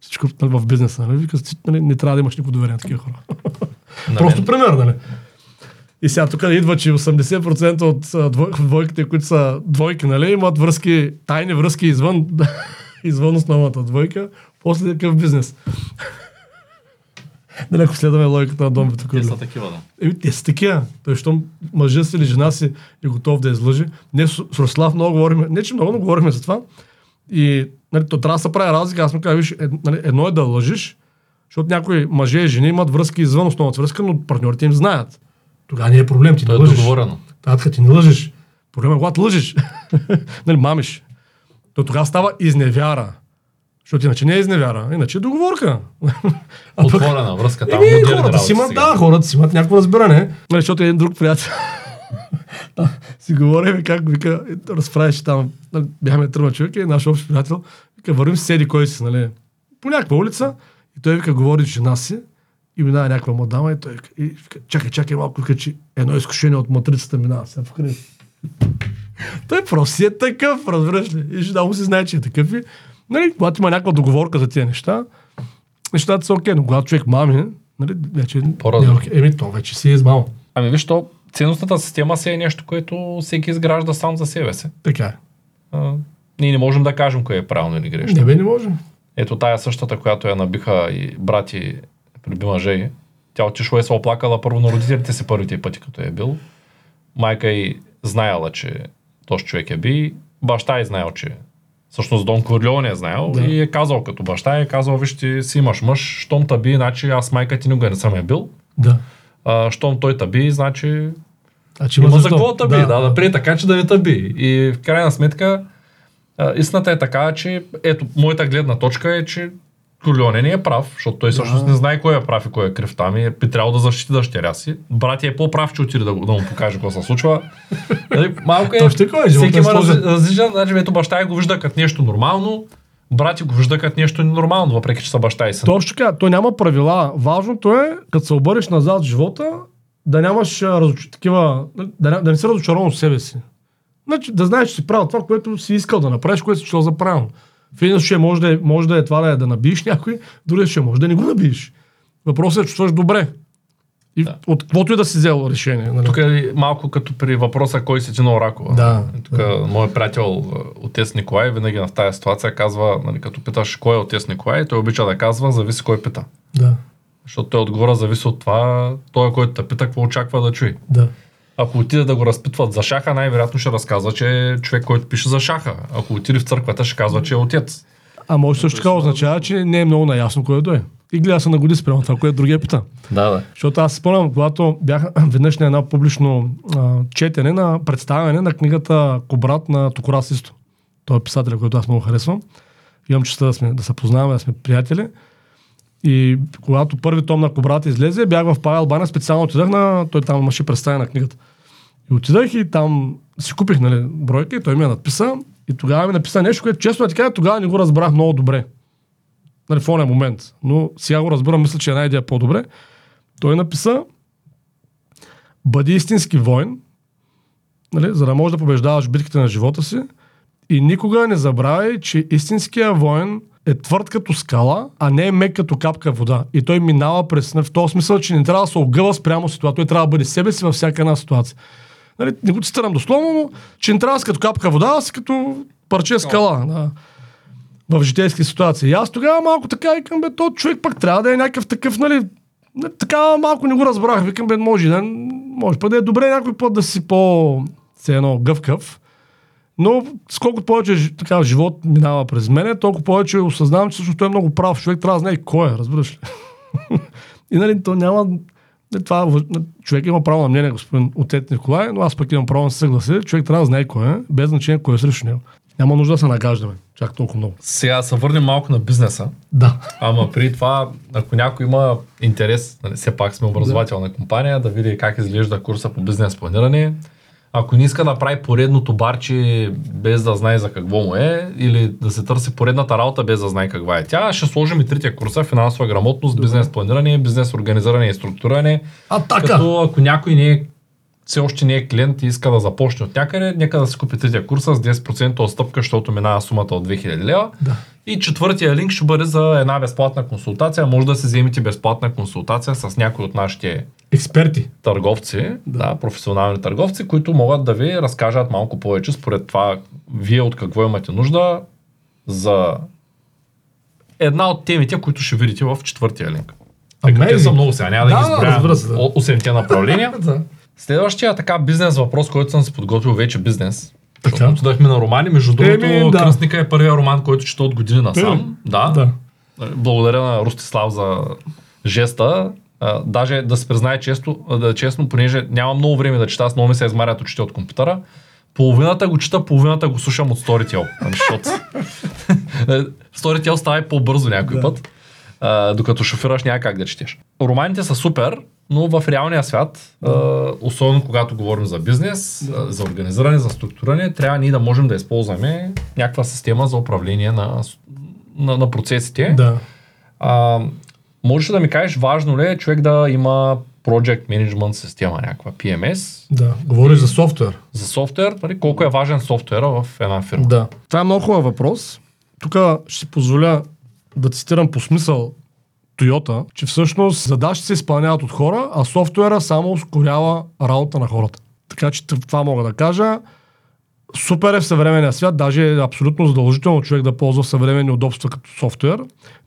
B: Всичко нали, в бизнеса. Нали? Вика, нали, не трябва да имаш никакво доверие на такива хора.
A: На
B: Просто пример, нали? И сега тук идва, че 80% от двойките, които са двойки, нали, имат връзки, тайни връзки извън, извън основната двойка, после такъв бизнес. Нали, ако следваме логиката на Дом
A: Те
B: Витокърлев.
A: са такива, да.
B: Еми, те са такива. Той, щом мъжа си или жена си е готов да излъжи. Не, с, Рослав много говорим, не че много, но говорихме за това. И нали, то трябва да се прави разлика. Аз му казвам, виж, ед, нали, едно е да лъжиш, защото някои мъже и жени имат връзки извън основната връзка, но партньорите им знаят. Тогава не е проблем, ти
A: То
B: не
A: е
B: лъжиш.
A: договорено.
B: Татка, ти не лъжиш. Проблема е, когато лъжиш. нали, мамиш. То тогава става изневяра. Защото иначе не е изневяра, иначе е договорка.
A: Отворена връзка там.
B: Еми, хората си имат,
A: сега.
B: да, хората си имат някакво разбиране. Нали, защото един друг приятел Да, си говорим как вика, разправяше там, бяхме трима човека и наш общ приятел, вика, вървим с седи кой си, нали, по някаква улица и той вика, говори с жена си и минава някаква мадама и той вика, и вика чакай, чакай малко, вика, че едно изкушение от матрицата минава сега вкъде. Той просто си е такъв, разбираш ли? И жена му си знае, че е такъв и, нали, когато има някаква договорка за тия неща, нещата са окей, но когато човек мами, нали, вече не е окей. Еми, то вече си е измама.
A: Ами виж, то ценностната система си е нещо, което всеки изгражда сам за себе си.
B: Така е.
A: А, ние не можем да кажем кое е правилно или грешно.
B: Не бе, не може.
A: Ето тая същата, която я набиха и брати преди мъже й, тя отишла и се оплакала първо на родителите си първите пъти, като е бил. Майка й знаела, че този човек е би баща е знаел, че Всъщност Дон Корлеоне е знаел
B: Да.
A: и е казал като баща, е казал, виж ти си имаш мъж, щом таби, значи аз майка ти никога не съм я бил.
B: Да.
A: А, щом той таби, значи
B: Значи
A: има за какво таби, да, да, да прие така, че да не таби. И в крайна сметка, а, истината е така, че ето, моята гледна точка е, че Корлеоне не е прав, защото той всъщност
B: Да.
A: не знае кой е прав и кой е крив там и би трябвало да защити дъщеря си. Брат е по-прав, че отиде да, да му покаже какво се случва. Нали, Малко е,
B: Точно така е,
A: всеки има раз- различен, значи ето баща го вижда като нещо нормално, брат го вижда като нещо ненормално, въпреки че са баща и син.
B: Точно така, той няма правила. Важното е, като се обърнеш назад в живота, да нямаш а, разоч... такива, да, не- да не си разочарован от себе си. Значи, да знаеш, че си правил това, което си искал да направиш, което си чел за правилно. В един случай може да, е, може да е това да, е да набиеш някой, в другия случай може да не го набиеш. Въпросът е, че чувстваш добре. И
A: Да.
B: от каквото и да си взел решение. Нали?
A: Тук е малко като при въпроса кой си тинал Ракова.
B: Да.
A: Тук моят приятел а, отец Николай винаги в тази ситуация казва, нали, като питаш кой е отец Николай, той обича да казва, зависи кой пита.
B: Да,
A: Защото той отгоре зависи от това, той, който те пита, какво очаква да чуе.
B: да.
A: Ако отиде да го разпитват за шаха, най-вероятно ще разказва, че е човек, който пише за шаха. Ако отиде в църквата, ще казва, че е отец.
B: А може също така означава, че не е много наясно кой е той. И гледа се нагоди спрямо това, което другия пита.
A: Да, да.
B: Защото аз спомням, когато бях веднъж на едно публично а, четене на представяне на книгата Кобрат на Токора Систо. Той е писателя, който аз много харесвам. Имам честа да, сме, да се познаваме, да сме приятели. И когато първи том на Кобрат излезе, бях в Павел Баня, специално отидах на... Той там имаше представяне на книгата. И отидах и там си купих нали, бройка и той ми я написа. И тогава ми написа нещо, което често е така, тогава не го разбрах много добре. Нали, в момент. Но сега го разбирам, мисля, че една идея по-добре. Той написа Бъди истински воин, нали, за да можеш да побеждаваш битките на живота си и никога не забравяй, че истинския воин е твърд като скала, а не е мек като капка вода. И той минава през, в този смисъл, че не трябва да се огъва спрямо ситуация. Той трябва да бъде себе си във всяка една ситуация. Нали, не го цитирам дословно, но че не трябва да като капка вода, а си като парче скала. Да в житейски ситуации. И аз тогава малко така викам, бе, то човек пък трябва да е някакъв такъв, нали, така малко не го разбрах. Викам, бе, може да, може пък да е добре някой път да си по, все едно, гъвкав. Но с колкото повече така, живот минава през мене, толкова повече осъзнавам, че всъщност той е много прав. Човек трябва да знае кой е, разбираш ли? и нали, то няма... не, Това, въ- човек има право на мнение, господин отец Николай, но аз пък имам право да се съглася. Човек трябва да знае кой е, без значение кой е срещу него. Няма нужда да се нагаждаме. Чак толкова много.
A: Сега се върнем малко на бизнеса.
B: Да.
A: Ама при това, ако някой има интерес, нали, все пак сме образователна компания, да види как изглежда курса по бизнес планиране, ако не иска да прави поредното барче без да знае за какво му е, или да се търси поредната работа без да знае каква е тя, ще сложим и третия курса финансова грамотност, бизнес планиране, бизнес организиране и структуриране.
B: Атака!
A: Като ако някой не е все още не е клиент и иска да започне от някъде, нека да си купи третия курса с 10% отстъпка, защото минава сумата от 2000 лева.
B: Да.
A: И четвъртия линк ще бъде за една безплатна консултация. Може да се вземете безплатна консултация с някой от нашите
B: Експерти.
A: търговци, да. професионални търговци, които могат да ви разкажат малко повече според това вие от какво имате нужда за една от темите, които ще видите в четвъртия линк. Тъй като Те са много сега, няма да,
B: Да,
A: ги
B: да, се, да.
A: от 8-те направления. Следващия така бизнес въпрос, който съм си подготвил вече бизнес.
B: Така.
A: Отидахме на романи. Между другото,
B: Еми, да.
A: Кръстника е първия роман, който чета от години насам. Да.
B: Да.
A: Благодаря на Ростислав за жеста. А, даже да се признае често, да, честно, понеже нямам много време да чета, аз много ми се измарят очите от компютъра. Половината го чета, половината го слушам от Storytel. Нали, Защото Storytel става и по-бързо някой
B: Да.
A: път. А, докато шофираш няма как да четеш. Романите са супер, но в реалния свят, а, особено когато говорим за бизнес, а, за организиране, за структуриране, трябва ние да можем да използваме някаква система за управление на, на, на процесите.
B: Да.
A: А, можеш ли да ми кажеш, важно ли е човек да има Project Management система, някаква PMS,
B: Да. Говори за софтуер.
A: за софтуер, нали, колко е важен софтуера в една фирма?
B: Да. Това е много хубав въпрос. Тук ще си позволя да цитирам по смисъл Toyota, че всъщност задачите се изпълняват от хора, а софтуера само ускорява работа на хората. Така че това мога да кажа. Супер е в съвременния свят, даже е абсолютно задължително човек да ползва съвременни удобства като софтуер,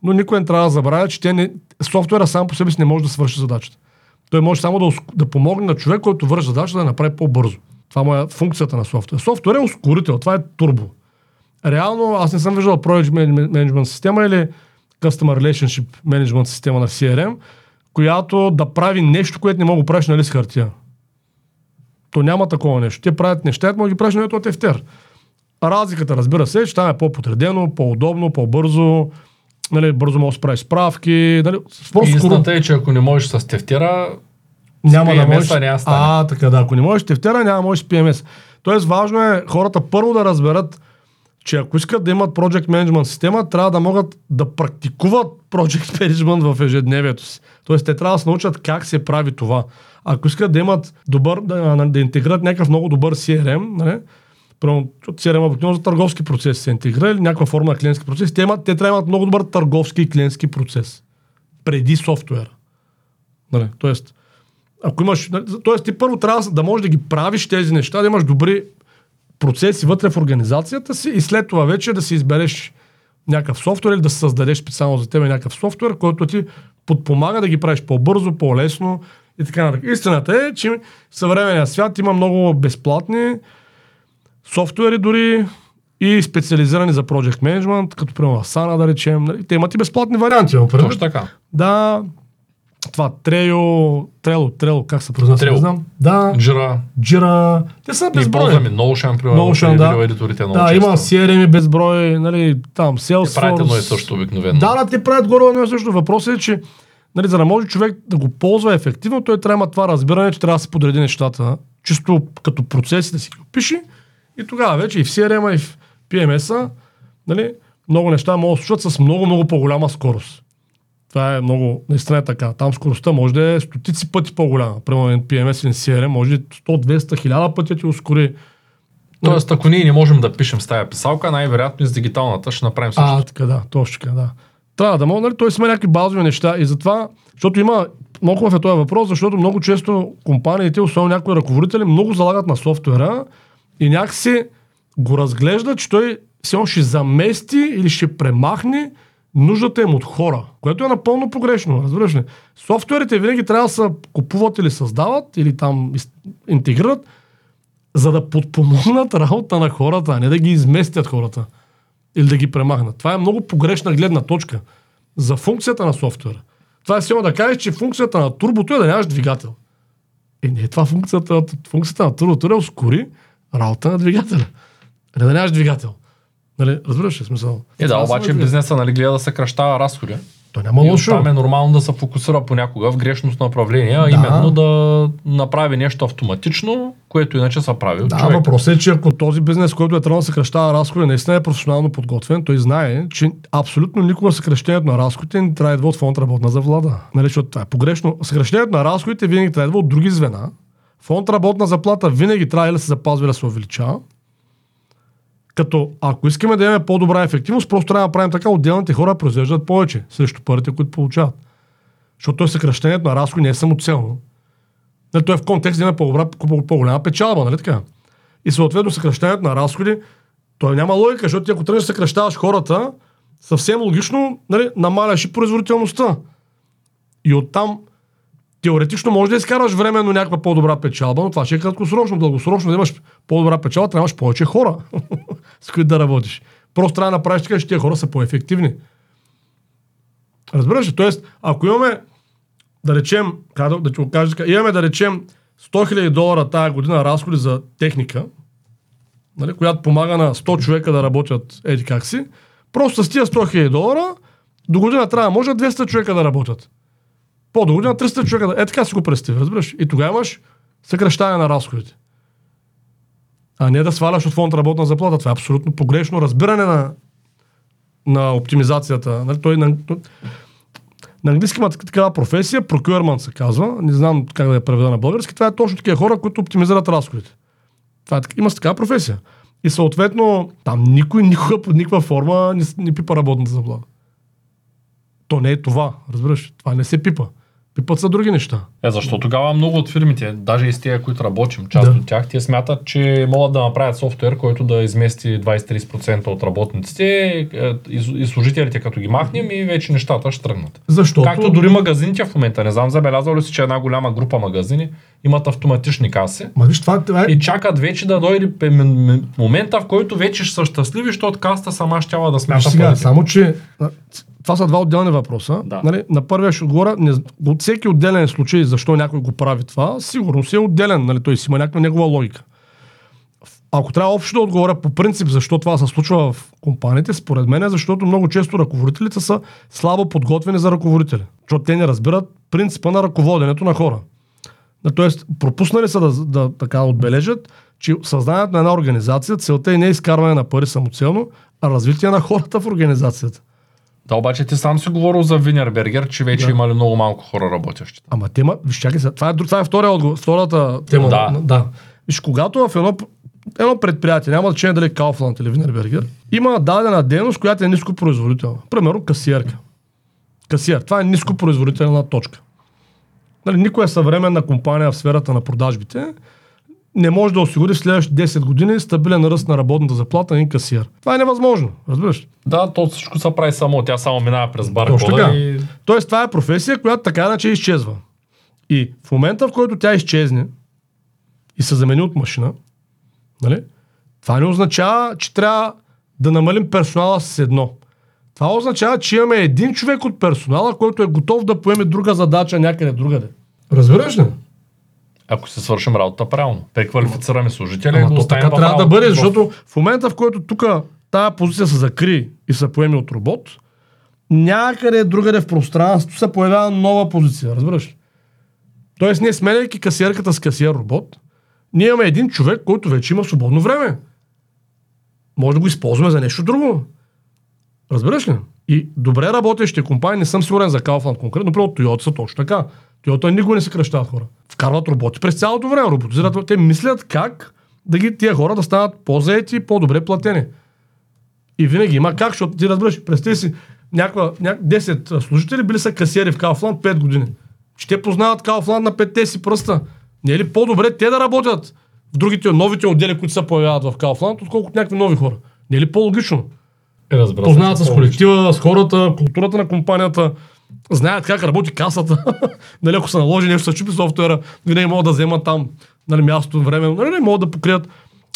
B: но никой не трябва да забравя, че те не, софтуера сам по себе си не може да свърши задачата. Той може само да, да помогне на човек, който върши задачата да направи по-бързо. Това му е функцията на софтуер. Софтуер е ускорител, това е турбо. Реално аз не съм виждал Project Management система или Customer Relationship Management система на CRM, която да прави нещо, което не мога да правиш на лист хартия. То няма такова нещо. Те правят неща, мога да ги правиш на ето тефтер. Разликата, разбира се, че там е по-подредено, по-удобно, по-бързо, нали, бързо може да се прави справки. Нали.
A: Истината е, че ако не можеш с тефтера,
B: няма да можеш.
A: няма.
B: А, така да. Ако не можеш тефтера, няма да можеш с PMS. Тоест важно е хората първо да разберат, че ако искат да имат Project Management система, трябва да могат да практикуват Project Management в ежедневието си. Тоест те трябва да се научат как се прави това. Ако искат да имат добър, да, да интегрират някакъв много добър CRM, нали? CRM обикновено за търговски процес се интегрира или някаква форма на клиентски процес, те, имат, те трябва да имат много добър търговски и клиентски процес. Преди софтуера. Нали? Тоест, ако имаш, нали, тоест ти първо трябва да можеш да ги правиш тези неща, да имаш добри процеси вътре в организацията си и след това вече да си избереш някакъв софтуер или да създадеш специално за теб някакъв софтуер, който ти подпомага да ги правиш по-бързо, по-лесно и така нататък. Истината е, че в съвременния свят има много безплатни софтуери дори и специализирани за Project Management, като примерно Asana да речем. нали, Те имат и безплатни варианти.
A: точно така.
B: Да, това Трео, Трело, Трело, как се произнася, не знам. Да,
A: Jira.
B: Jira, те са безброй.
A: ползваме Notion, примерно,
B: Notion,
A: при
B: да.
A: едиторите много
B: Да,
A: често.
B: има CRM безброй, нали, там, Salesforce.
A: Те правят едно и също обикновено.
B: Да, да, те правят горе едно и също. Въпросът е, че нали, за да може човек да го ползва ефективно, той трябва да има това разбиране, че трябва да се подреди нещата, чисто като процеси да си ги опиши и тогава вече и в CRM, и в PMS-а, нали, много неща могат да се случват с много, много по-голяма скорост. Това е много, наистина е така. Там скоростта може да е стотици пъти по-голяма. Примерно PMS или CRM може 100, 200, 1000 пъти да ти ускори.
A: Тоест, ако ние не можем да пишем с тая писалка, най-вероятно и с дигиталната ще направим също.
B: А, така да, точно така, да. Трябва да мога, нали, той има някакви базови неща и затова, защото има, много хубав е този въпрос, защото много често компаниите, особено някои ръководители, много залагат на софтуера и някакси го разглеждат, че той все още ще замести или ще премахне нуждата им от хора, което е напълно погрешно, разбираш ли? Софтуерите винаги трябва да се купуват или създават, или там интегрират, за да подпомогнат работа на хората, а не да ги изместят хората или да ги премахнат. Това е много погрешна гледна точка за функцията на софтуера. Това е силно да кажеш, че функцията на турбото е да нямаш двигател. И не е това функцията, функцията на турбото е да ускори работа на двигателя. Не да нямаш двигател. Нали, разбираш ли смисъл?
A: Е, да,
B: са
A: обаче бизнеса нали, гледа да съкръщава разходи.
B: То няма
A: И
B: лошо.
A: оттам е нормално да се фокусира понякога в грешност на направление,
B: Да.
A: именно да направи нещо автоматично, което иначе се прави от
B: Да,
A: човек.
B: въпросът е, че ако този бизнес, който е трябвало да съкръщава разходи, наистина е професионално подготвен, той знае, че абсолютно никога съкръщението на разходите не трябва да идва от фонд работна за влада. Нали, защото това е погрешно. Съкръщението на разходите винаги трябва да идва от други звена. Фонд работна заплата винаги трябва да се запазва, да се увеличава. Като ако искаме да имаме по-добра ефективност, просто трябва да направим така, отделните хора произвеждат повече срещу парите, които получават. Защото той съкръщението на разходи не е самоцелно. Нали, той е в контекст да има по-голяма печалба, нали така? И съответно съкръщението на разходи, той няма логика, защото ти ако тръгнеш да съкръщаваш хората, съвсем логично нали, намаляш и производителността. И оттам теоретично може да изкараш временно някаква по-добра печалба, но това ще е краткосрочно, дългосрочно да имаш по-добра печалба, трябва да имаш повече хора, с които да работиш. Просто трябва да направиш така, че тези хора са по-ефективни. Разбираш ли? Тоест, ако имаме, да речем, да, да ти го кажа, така, имаме да речем 100 000 долара тая година разходи за техника, нали, която помага на 100 човека да работят еди как си, просто с тия 100 000 долара до година трябва може 200 човека да работят. По до година 300 човека. Е така си го представи, разбираш? И тогава имаш съкръщане на разходите. А не да сваляш от фонд работна заплата. Това е абсолютно погрешно разбиране на, на оптимизацията. Нали? Той, на, на английски има така- такава професия, procurement се казва, не знам как да я преведа на български, това е точно такива хора, които оптимизират разходите. Това е, има такава професия. И съответно, там никой никога под никаква форма не, не пипа работната заплата. То не е това, разбираш? Това не се пипа. Пипат са други неща.
A: Е, защо тогава много от фирмите, даже и с тия, които работим, част
B: Да.
A: от тях, те смятат, че могат да направят софтуер, който да измести 20-30% от работниците е, и, служителите, като ги махнем и вече нещата ще тръгнат.
B: Защото...
A: Както дори магазините в момента, не знам, забелязал ли си, че една голяма група магазини имат автоматични каси
B: Ма виж, това, това е...
A: и чакат вече да дойде момента, в който вече ще са щастливи, защото каста сама щяла да смята
B: сега, само че това са два отделни въпроса.
A: Да.
B: Нали, на първия ще отговоря, не, от всеки отделен случай, защо някой го прави това, сигурно си е отделен, нали, той си има някаква негова логика. Ако трябва общо да отговоря по принцип защо това се случва в компаниите, според мен е защото много често ръководителите са слабо подготвени за ръководители. Защото те не разбират принципа на ръководенето на хора. Тоест, пропуснали са да, да така отбележат, че създанието на една организация, целта е не изкарване на пари самоцелно, а развитие на хората в организацията.
A: Да, обаче ти сам си говорил за Винербергер, че вече
B: Да.
A: имали много малко хора работещи.
B: Ама тема, виж, чакай сега, това е, това е втория отговор, втората тема.
A: Да.
B: да. Виж, когато в едно, едно предприятие, няма значение дали е Kaufland или Винербергер, има дадена дейност, която е ниско производителна. Примерно касиерка. Касиер. Това е ниско производителна точка. Нали, никоя съвременна компания в сферата на продажбите не може да осигури в следващите 10 години стабилен ръст на работната заплата на касиер. Това е невъзможно, разбираш?
A: Да, то всичко се прави само. Тя само минава през
B: Точно така.
A: баркода и...
B: Тоест, това е професия, която така иначе изчезва. И в момента, в който тя изчезне и се замени от машина, нали, това не означава, че трябва да намалим персонала с едно. Това означава, че имаме един човек от персонала, който е готов да поеме друга задача някъде другаде. Разбираш ли?
A: Ако се свършим работа правилно. Преквалифицираме служители и
B: Ама
A: го
B: то
A: оставим
B: така трябва да бъде, защото в момента, в който тук тази позиция се закри и се поеме от робот, някъде другаде в пространството се появява нова позиция, разбираш? ли? Тоест, ние сменяйки касиерката с касиер робот, ние имаме един човек, който вече има свободно време. Може да го използваме за нещо друго. Разбираш ли? И добре работещи компании, не съм сигурен за Kaufland конкретно, например Toyota са точно така. Toyota никога не се кръщават хора. Вкарват роботи през цялото време, роботизират. Те мислят как да ги тия хора да станат по-заети и по-добре платени. И винаги има как, защото ти разбираш, представи си, някаква, няк... 10 служители били са касиери в Kaufland 5 години. Те познават Kaufland на петте си пръста. Не е ли по-добре те да работят в другите, новите отдели, които се появяват в Kaufland, отколкото някакви нови хора? Не е ли по-логично?
A: Е, разбира
B: Познават с колектива, с хората, културата на компанията, знаят как работи касата. нали, ако се наложи нещо, се чупи софтуера, винаги могат да вземат там нали, място, време, нали, не могат да покрият.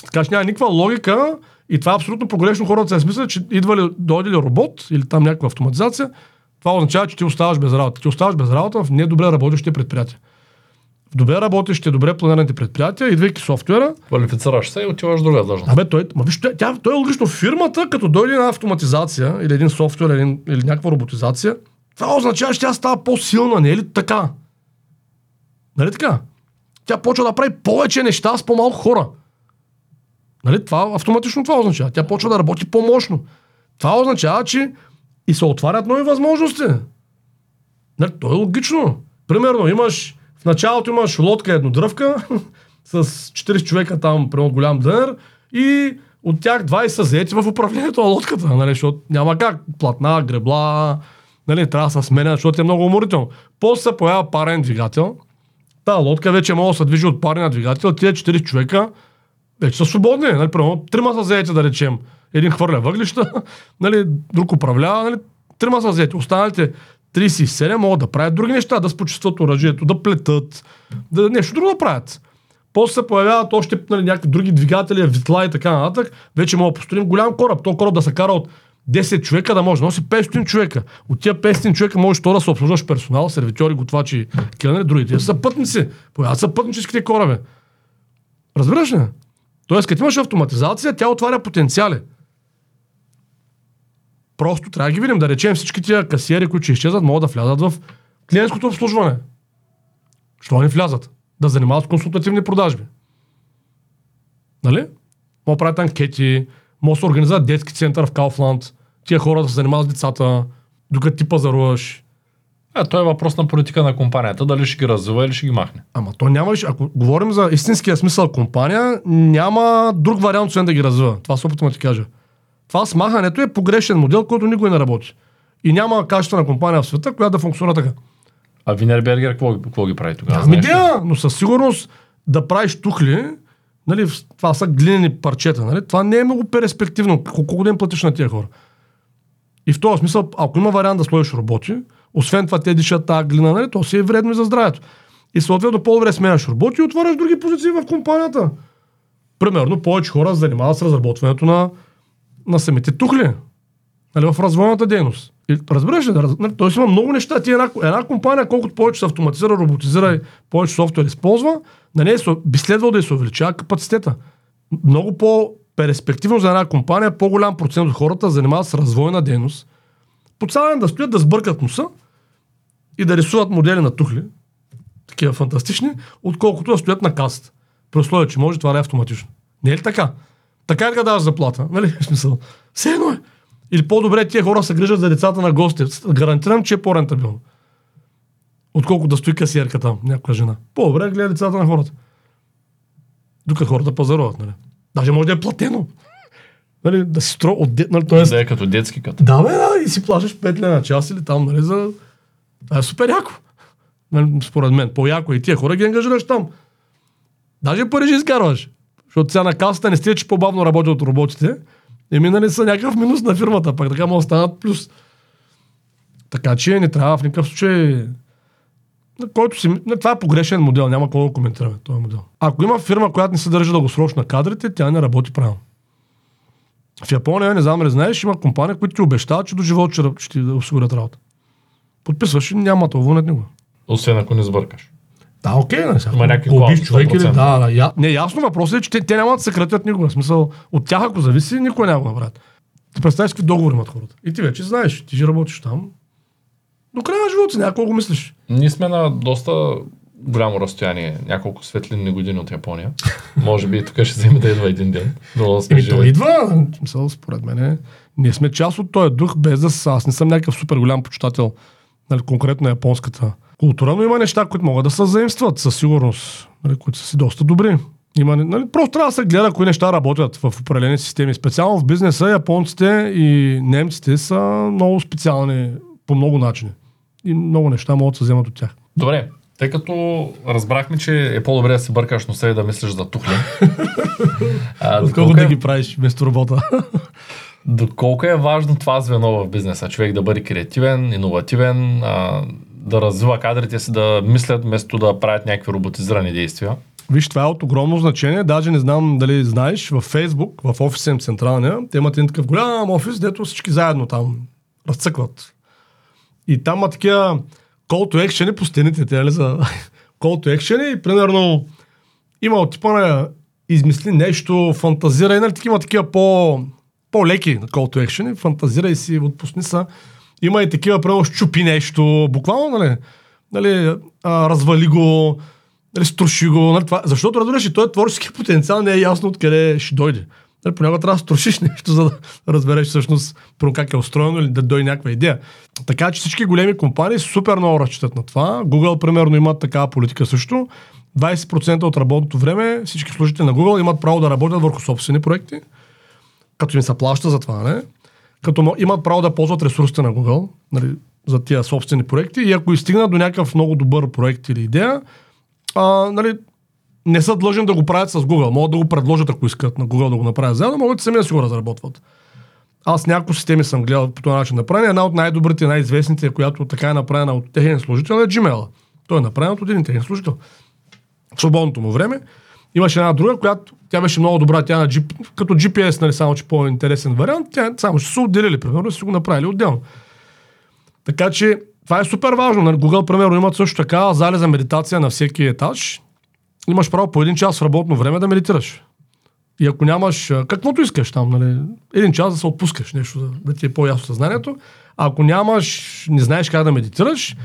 B: Така че няма никаква логика и това е абсолютно погрешно. Хората се смислят, че идва ли, дойде ли робот или там някаква автоматизация, това означава, че ти оставаш без работа. Ти оставаш без работа в недобре работещите предприятия. В добре работещите, добре планираните предприятия, идвайки софтуера,
A: Квалифицираш се и отиваш друга длъжност.
B: Абе, той, ма виж, тя, той е логично. Фирмата, като дойде една автоматизация или един софтуер или, или някаква роботизация, това означава, че тя става по-силна, не е ли така? Нали така? Тя почва да прави повече неща с по-малко хора. Нали? Това, автоматично това означава. Тя почва да работи по-мощно. Това означава, че и се отварят нови възможности. Нали? То е логично. Примерно, имаш, в началото имаш лодка еднодръвка с 40 човека там, примерно голям дънер и от тях 20 са заети в управлението на лодката, нали? защото няма как. Платна, гребла, нали? трябва да се сменя, защото е много уморително. После се появява парен двигател. Та лодка вече може да се движи от парния двигател. Тия 40 човека вече са свободни. Нали? Примерно, трима са заети, да речем. Един хвърля въглища, нали? друг управлява. Нали? Трима са заети. Останалите 37 могат да правят други неща, да спочистват оръжието, да плетат, да нещо друго да правят. После се появяват още нали, някакви други двигатели, витла и така нататък. Вече мога да построим голям кораб. То кораб да се кара от 10 човека, да може да носи 500 човека. От тия 500 човека можеш то да се обслужваш персонал, сервитьори, готвачи, келнери, другите са пътници. Появяват са пътническите кораби. Разбираш ли? Тоест, като имаш автоматизация, тя отваря потенциали. Просто трябва да ги видим. Да речем всички тия касиери, които ще изчезват, могат да влязат в клиентското обслужване. Що не влязат? Да занимават с консултативни продажби. Нали? Могат да правят анкети, може да се организират детски център в Кауфланд, тия хора да се занимават с децата, докато ти пазаруваш.
A: А, той е въпрос на политика на компанията, дали ще ги развива или ще ги махне.
B: Ама то няма, ако говорим за истинския смисъл компания, няма друг вариант, освен да ги развива. Това се опитвам да ти кажа. Това смахането е погрешен модел, който никой не работи. И няма качествена компания в света, която да функционира така.
A: А Винербергер какво, какво ги прави тогава? Ли?
B: идея, но със сигурност да правиш тухли, нали, това са глинени парчета, нали, това не е много перспективно. Колко ден платиш на тия хора? И в този смисъл, ако има вариант да сложиш роботи, освен това те дишат тази глина, нали, то си е вредно и за здравето. И съответно по-добре сменяш роботи и отваряш други позиции в компанията. Примерно, повече хора се занимават с разработването на, на самите тухли. Нали, в развойната дейност. И, разбираш ли, нали, тоест има много неща. Ти една, една компания, колкото повече се автоматизира, роботизира и повече софтуер използва, на нея би следвало да се увеличава капацитета. Много по-перспективно за една компания, по-голям процент от хората занимават с развойна дейност. По цял ден да стоят да сбъркат носа и да рисуват модели на тухли, такива фантастични, отколкото да стоят на касата. При условие, че може това да е автоматично. Не е ли така? Така ли да даваш заплата? Нали? Смисъл. Все едно е. Или по-добре тия хора се грижат за децата на гости. Гарантирам, че е по-рентабилно. Отколкото да стои касиерка там, някоя жена. По-добре да гледа децата на хората. Докато хората пазаруват, нали? Даже може да е платено. Нали, да си стро от де... нали, тоест,
A: Да е като детски като.
B: да, бе, да, и си плащаш 5 лена на час или там, нали, за... Това е супер яко. Нали, според мен. По-яко е. и тия хора ги ангажираш там. Даже пари ще изкарваш. Защото сега на касата не стига, че по-бавно работят от роботите. И минали са някакъв минус на фирмата, пак така могат да станат плюс. Така че не трябва в никакъв случай... На който си... на- Това е погрешен модел, няма какво да коментираме този модел. Ако има фирма, която не се държи дългосрочно на кадрите, тя не работи правилно. В Япония, не знам ли знаеш, има компания, които ти обещават, че до живот ще, ще ти осигурят работа. Подписваш и няма да уволнят никога.
A: Освен ако не сбъркаш.
B: Да, окей, не сега.
A: Има някакви
B: Убиш човек или
A: 100%.
B: да, да, я... Не, ясно въпросът е, че те, те няма да се съкратят никога. В смисъл, от тях ако зависи, никой няма го направят. Ти представяш какви договори имат хората. И ти вече знаеш, ти ще работиш там. До края на живота си, го мислиш.
A: Ние сме на доста голямо разстояние, няколко светлинни години от Япония. Може би тук ще вземе да идва един ден. Но да сме
B: Еми,
A: живи.
B: идва. Смисъл, според мен, е- ние сме част от този дух, без да са. Аз не съм някакъв супер голям почитател, нали, конкретно японската култура, но има неща, които могат да се заимстват със сигурност, нали, които са си доста добри. Има, нали, просто трябва да се гледа кои неща работят в определени системи. Специално в бизнеса японците и немците са много специални по много начини. И много неща могат да се вземат от тях.
A: Добре, тъй като разбрахме, че е по-добре да се бъркаш носа и да мислиш за тухли. а,
B: Отколко
A: доколко,
B: да
A: е,
B: ги правиш вместо работа.
A: доколко е важно това звено в бизнеса? Човек да бъде креативен, иновативен, а, да развива кадрите си, да мислят вместо да правят някакви роботизирани действия.
B: Виж, това е от огромно значение. Даже не знам дали знаеш, във Фейсбук, в офиса им централния, те имат един такъв голям офис, дето всички заедно там разцъкват. И там има такива call to action по стените, те, нали, за call to action и примерно има от типа на измисли нещо, фантазирай, нали, такива, такива по, по-леки call to action, фантазирай си, отпусни са. Има и такива, примерно, щупи нещо, буквално, нали, нали а, развали го, нали, струши го, нали, това, защото разбираш, и този творчески потенциал не е ясно откъде ще дойде. Нали, понякога трябва да струшиш нещо, за да разбереш всъщност как е устроено или да дойде някаква идея. Така че всички големи компании супер много разчитат на това. Google, примерно, имат такава политика също. 20% от работното време всички служители на Google имат право да работят върху собствени проекти, като им се плаща за това, не? Като имат право да ползват ресурсите на Google нали, за тия собствени проекти и ако изстигнат до някакъв много добър проект или идея, а, нали, не са длъжни да го правят с Google. Могат да го предложат, ако искат на Google да го направят заедно, могат сами да си го разработват. Аз няколко системи съм гледал по този начин направени. Една от най-добрите, най-известните, която така е направена от техен служител е Gmail. Той е направен от един техен служител. В свободното му време. Имаше една друга, която тя беше много добра, тя на G, като GPS, нали, само че по-интересен вариант, тя само ще се отделили, примерно, си го направили отделно. Така че това е супер важно. Нали? Google, примерно, имат също така зали за медитация на всеки етаж. Имаш право по един час в работно време да медитираш. И ако нямаш, каквото искаш там, нали, един час да се отпускаш нещо, да, да ти е по-ясно съзнанието. А ако нямаш, не знаеш как да медитираш,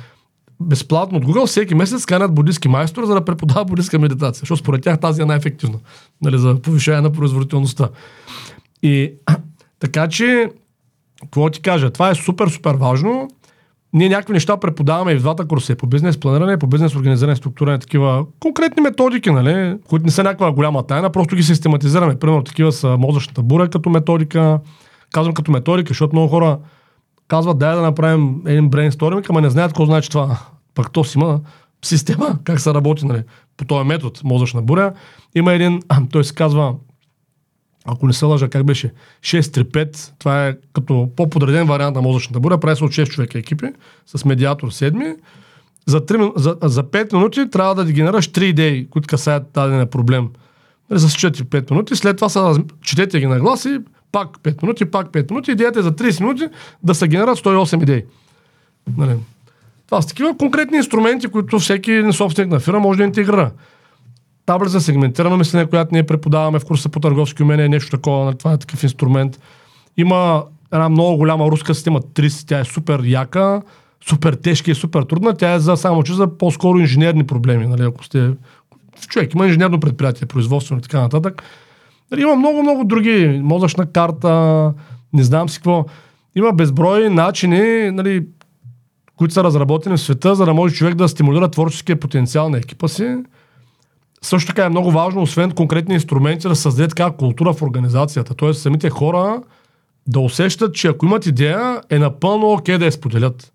B: безплатно от Google всеки месец канят буддийски майстор, за да преподава буддийска медитация. Защото според тях тази е най-ефективна нали, за повишаване на производителността. И така че, какво ти кажа, това е супер, супер важно. Ние някакви неща преподаваме и в двата курса, по бизнес планиране, по бизнес организиране, структуриране, такива конкретни методики, нали, които не са някаква голяма тайна, просто ги систематизираме. Примерно такива са мозъчната бура като методика. Казвам като методика, защото много хора казват, дай да направим един брейнсторминг, ама не знаят какво значи това. Пък то си има система, как се работи, нали, по този метод, мозъчна буря. Има един, той се казва, ако не се лъжа, как беше, 6-3-5, това е като по-подреден вариант на мозъчната буря, прави се от 6 човека екипи, с медиатор 7. За, 3, мин- за, за 5 минути трябва да генерираш 3 идеи, които касаят даден проблем. Нали, Засичате 5 минути, след това са, четете ги на глас и пак 5 минути, пак 5 минути. Идеята е за 30 минути да се генерират 108 идеи. Нали. Това са такива конкретни инструменти, които всеки собственик на фирма може да интегрира. Таблица сегментирано мислене, която ние преподаваме в курса по търговски умения, е нещо такова, нали, това е такъв инструмент. Има една много голяма руска система TRIS, тя е супер яка, супер тежка и супер трудна. Тя е за само че за по-скоро инженерни проблеми. Нали, ако сте човек, има инженерно предприятие, производствено и така нататък. Нали, има много-много други. Мозъчна карта, не знам си какво. Има безброй начини, нали, които са разработени в света, за да може човек да стимулира творческия потенциал на екипа си. Също така е много важно, освен конкретни инструменти, да създаде така култура в организацията. Тоест самите хора да усещат, че ако имат идея, е напълно окей да я споделят.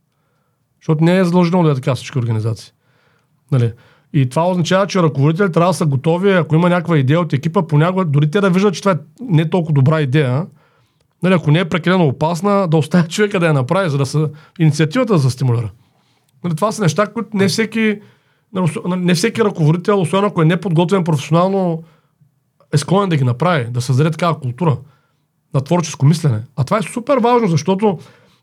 B: Защото не е задължително да е така всички организации. Нали? И това означава, че ръководители трябва да са готови, ако има някаква идея от екипа, понякога дори те да виждат, че това е не толкова добра идея, нали, ако не е прекалено опасна, да оставят човека да я направи, за да се инициативата се стимулира. Нали, това са неща, които не всеки, нали, нали, не всеки ръководител, особено ако е неподготвен професионално, е склонен да ги направи, да създаде такава култура на творческо мислене. А това е супер важно, защото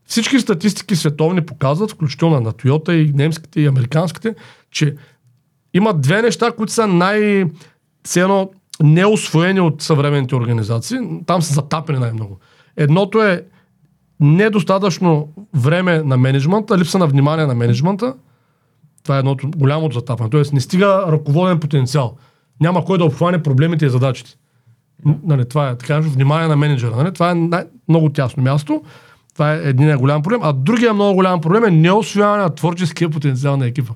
B: всички статистики световни показват, включително на Toyota и немските и американските, че има две неща, които са най- едно неосвоени от съвременните организации. Там са затапени най-много. Едното е недостатъчно време на менеджмента, липса на внимание на менеджмента. Това е едното голямото затапане. Тоест не стига ръководен потенциал. Няма кой да обхване проблемите и задачите. Нали, това е така, внимание на менеджера. Нали? Това е най- много тясно място. Това е един голям проблем. А другия много голям проблем е неосвояване на творческия потенциал на екипа.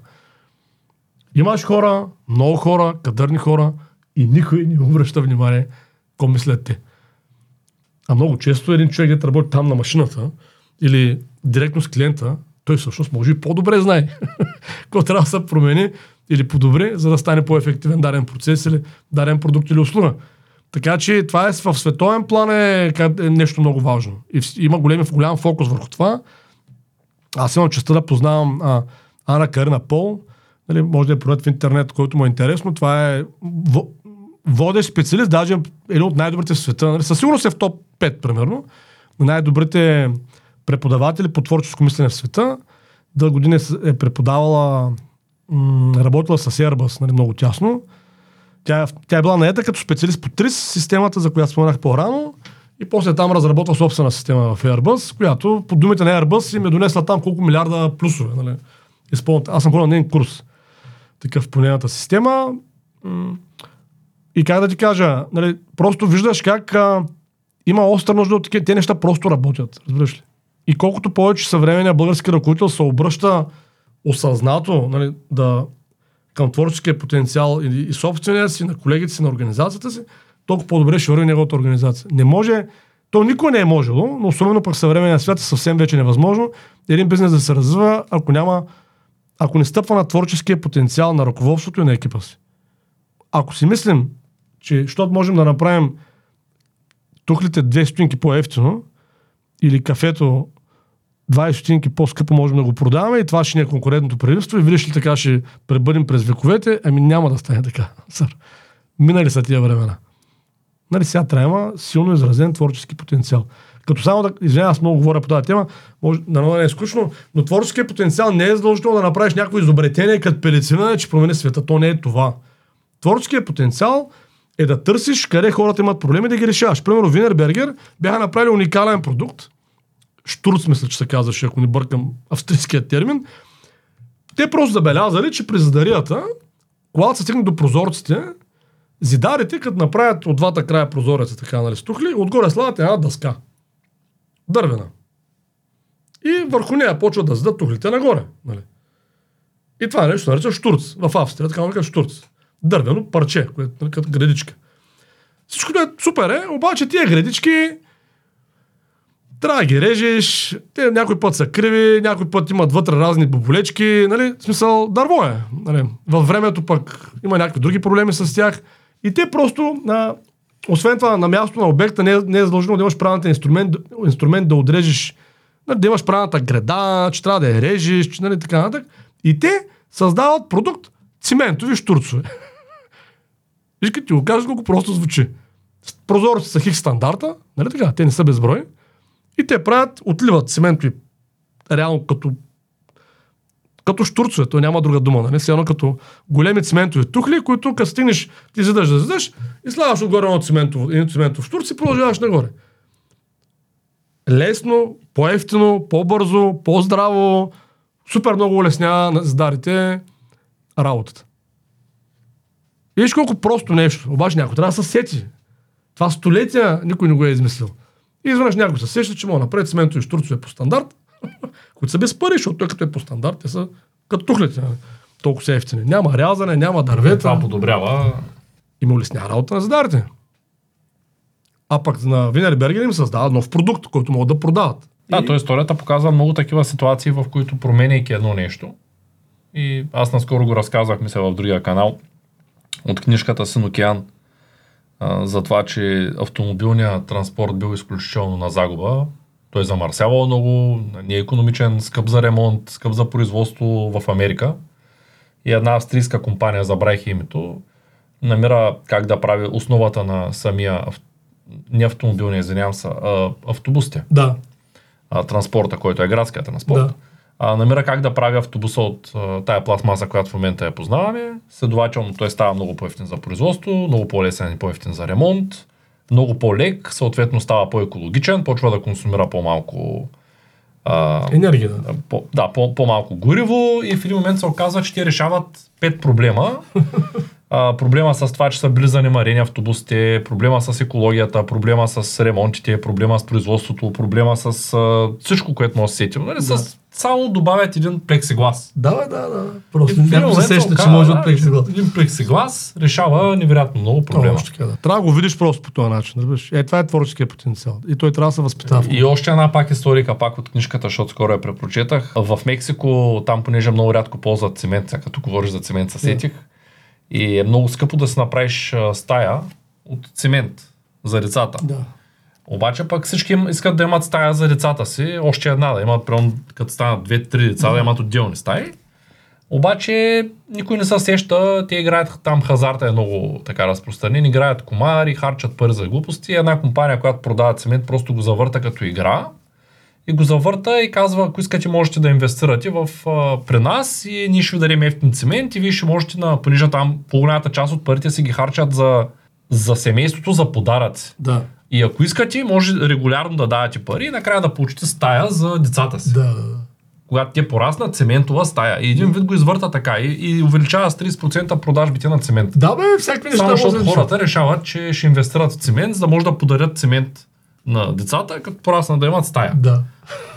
B: Имаш хора, много хора, кадърни хора и никой не обръща внимание какво мислят те. А много често един човек, да работи там на машината или директно с клиента, той всъщност може и по-добре знае какво трябва да се промени или подобри, за да стане по-ефективен даден процес или даден продукт или услуга. Така че това е в световен план е, е нещо много важно. И има големи, голям фокус върху това. Аз имам честа да познавам а, Ана Карина Пол. Нали, може да я проверят в интернет, който му е интересно. Това е во- водещ специалист, даже един от най-добрите в света. Нали, със сигурност е в топ 5, примерно. На най-добрите преподаватели по творческо мислене в света. Дълго години е преподавала, м- работила с Airbus нали, много тясно. Тя, тя е била наета като специалист по TRIS, системата, за която споменах по-рано. И после там разработва собствена система в Airbus, която по думите на Airbus им е донесла там колко милиарда плюсове. Нали? Изпълнят. Аз съм ходил на един курс такъв по нейната система. И как да ти кажа, нали, просто виждаш как а, има остра нужда от такива. Те неща просто работят, разбираш ли? И колкото повече съвременният български ръководител се обръща осъзнато нали, да, към творческия потенциал и, и собствения си, на колегите си, на организацията си, толкова по-добре ще върви неговата организация. Не може, то никой не е можело, но особено пък съвременния свят е съвсем вече невъзможно един бизнес да се развива, ако няма, ако не стъпва на творческия потенциал на ръководството и на екипа си. Ако си мислим, че защото можем да направим тухлите две стотинки по-ефтино или кафето 20 стотинки по-скъпо можем да го продаваме и това ще ни е конкурентното предимство и видиш ли така ще пребъдем през вековете, ами няма да стане така. Сър. Минали са тия времена. Нали сега трябва силно изразен творчески потенциал. Като само да, извиня, аз много говоря по тази тема, може да не е скучно, но творческият потенциал не е задължително да направиш някакво изобретение като пелицина, че промени света. То не е това. Творческият потенциал е да търсиш къде хората имат проблеми да ги решаваш. Примерно Винербергер бяха направили уникален продукт, Штурц, мисля, че се казваше, ако не бъркам австрийския термин. Те просто забелязали, че при задарията, когато се стигне до прозорците, зидарите, като направят от двата края прозореца, така, нали, стухли, отгоре слагат една дъска. Дървена. И върху нея почват да задат тухлите нагоре. Нали. И това е нещо нарича штурц. В Австрия, така нарича штурц. Дървено парче, което нали, като градичка. Всичко е супер, е, обаче тия градички трябва да ги режеш, те някой път са криви, някой път имат вътре разни боболечки, нали, в смисъл дърво е. Нали. Във времето пък има някакви други проблеми с тях. И те просто, а, освен това, на място на обекта не е, не е задължено да имаш правилната инструмент, инструмент да отрежеш, нали, да имаш правилната града, че трябва да я режеш, че, нали, така нататък. И те създават продукт циментови штурцове. Виж като ти го кажа колко просто звучи. Прозорци са хих стандарта, нали така, те не са безброй. И те правят, отливат циментови, реално като като штурцове, то няма друга дума, нали? Все едно като големи циментови тухли, които като стигнеш, ти задаш да задаш и слагаш отгоре едно циментов, един циментов штурц и продължаваш нагоре. Лесно, по-ефтино, по-бързо, по-здраво, супер много улеснява на здарите работата. Виж колко просто нещо. Обаче някой трябва да се сети. Това столетия никой не го е измислил. И изведнъж някой се сеща, че мога направи циментови штурцове по стандарт, които са без пари, защото той като е по стандарт, те са като тухлите. Толкова са ефтини. Няма рязане, няма
A: Това
B: дървета.
A: подобрява.
B: И му улеснява работа на задарите. А пък на Винерберген им създават нов продукт, който могат да продават.
A: Да, то историята показва много такива ситуации, в които променяйки едно нещо. И аз наскоро го разказах, мисля, в другия канал, от книжката Син океан, за това, че автомобилният транспорт бил изключително на загуба. Той замърсявал много, не е економичен, скъп за ремонт, скъп за производство в Америка. И една австрийска компания, забравих името, намира как да прави основата на самия, не автомобилния, извинявам се, а, автобусите
B: Да.
A: а, транспорта, който е градския транспорт,
B: да.
A: а, намира как да прави автобуса от а, тая пластмаса, която в момента я познаваме. Следователно той става много по-ефтин за производство, много по-лесен и по-ефтин за ремонт, много по-лек, съответно става по-екологичен, почва да консумира по-малко а,
B: Енергия. Да.
A: по, да, по, по-малко гориво и в един момент се оказва, че те решават пет проблема. А, проблема с това, че са били занемарени автобусите, проблема с екологията, проблема с ремонтите, проблема с производството, проблема с а, всичко, което може да се сетим. Нали?
B: Да.
A: С, само добавят един плексиглас.
B: Да, да, да. Просто някой се сеща, че може
A: да,
B: от плексиглас.
A: Един плексиглас решава невероятно много проблема.
B: Точно така, да. Трябва да го видиш просто по този начин. Разбираш? Е, това е творческия потенциал. И той трябва да се възпитава.
A: И още една пак историка, пак от книжката, защото скоро я препрочетах. В Мексико, там понеже много рядко ползват цимент, сега като говориш за цимент, се сетих. И е много скъпо да си направиш стая от цимент за децата.
B: Да.
A: Обаче пък всички искат да имат стая за децата си, още една да имат, примерно, като станат две-три деца, да имат отделни стаи. Обаче никой не се сеща, те играят там хазарта е много така разпространен, играят комари, харчат пари за глупости. Една компания, която продава цемент, просто го завърта като игра и го завърта и казва, ако искате, можете да инвестирате в, а, при нас и ние ще ви дадем ефтин цемент и вие ще можете на, понеже там по-голямата част от парите си ги харчат за, за семейството, за подаръци.
B: Да.
A: И ако искате, може регулярно да давате пари и накрая да получите стая за децата си.
B: Да, да, да.
A: Когато те пораснат, цементова стая. И един вид го извърта така и, и увеличава с 30% продажбите на цемент.
B: Да, бе, всякакви неща
A: Само защото хората решават, че ще инвестират в цемент, за да може да подарят цемент на децата, като пораснат да имат стая.
B: Да.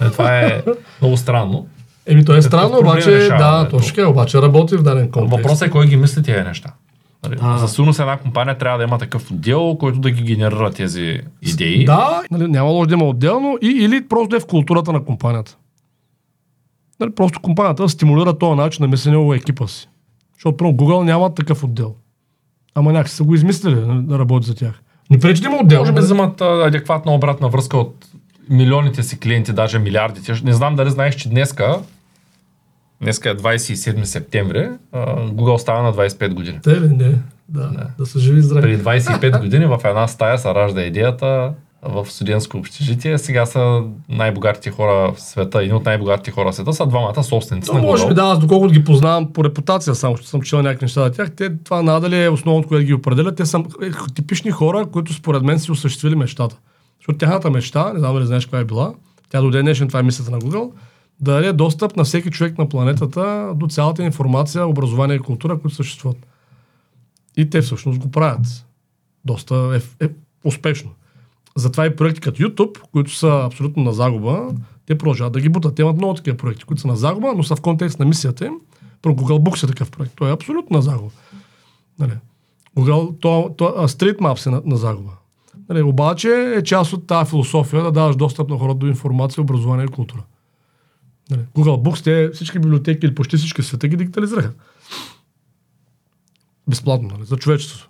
A: Е, това е много странно.
B: Еми, то е странно,
A: проблем
B: обаче,
A: решава,
B: да, точно така, е, обаче работи в даден контекст.
A: Въпросът е кой ги мисли тези неща. Нали. За сигурност една компания трябва да има такъв отдел, който да ги генерира тези идеи.
B: Да, нали, няма лошо да има отделно и, или просто да е в културата на компанията. Нали, просто компанията стимулира този начин на мислене у екипа си. Защото примерно, Google няма такъв отдел. Ама някакси са го измислили нали, да работи за тях. Не пречи да има отдел.
A: Може би вземат адекватна обратна връзка от милионите си клиенти, даже милиардите. Не знам дали знаеш, че днеска, днеска е 27 септември, Google става на 25 години.
B: Те ли? Не. Да, да. да са живи здрави.
A: Преди 25 години в една стая се ражда идеята в студентско общежитие. Сега са най-богатите хора в света, един от най-богатите хора в света са двамата собственици
B: То
A: на
B: може би да, аз доколкото ги познавам по репутация, само че съм чел някакви неща за тях, те, това надали е основното, което ги определя. Те са е, типични хора, които според мен си осъществили мечтата. Защото тяхната мечта, не знам дали знаеш каква е била, тя до ден днешен това е мисълта на Google, да даде достъп на всеки човек на планетата до цялата информация, образование и култура, които съществуват. И те всъщност го правят. Доста е, е успешно. Затова и проекти като YouTube, които са абсолютно на загуба, те продължават да ги бутат. Те имат много такива проекти, които са на загуба, но са в контекст на мисията им. Про Google Books е такъв проект. Той е абсолютно на загуба. Нали? Google, то, то, а, Street Maps е на, на загуба. Нали, обаче е част от тази философия да даваш достъп на хората до информация, образование и култура. Нали, Google Books, те всички библиотеки или почти всички света ги дигитализираха. Безплатно, нали, за човечеството.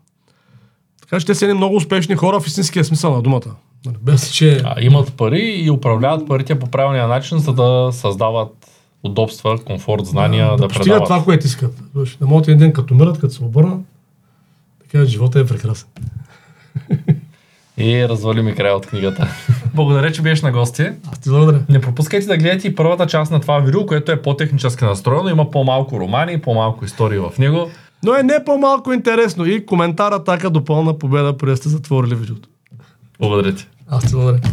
B: Така че те са едни много успешни хора в истинския смисъл на думата. Нали, без че...
A: А, имат пари и управляват парите по правилния начин, за да създават удобства, комфорт, знания, да, да
B: постигат
A: предават.
B: това, което искат. Да могат един ден като умират, като се обърнат, така живота е прекрасен.
A: И развали ми края от книгата. Благодаря, че беше на гости.
B: Аз ти благодаря.
A: Не пропускайте да гледате и първата част на това видео, което е по-технически настроено. Има по-малко романи, по-малко истории в него.
B: Но е не по-малко интересно и коментара така до пълна победа, преди сте затворили видеото.
A: Благодаря ти.
B: Аз ти благодаря.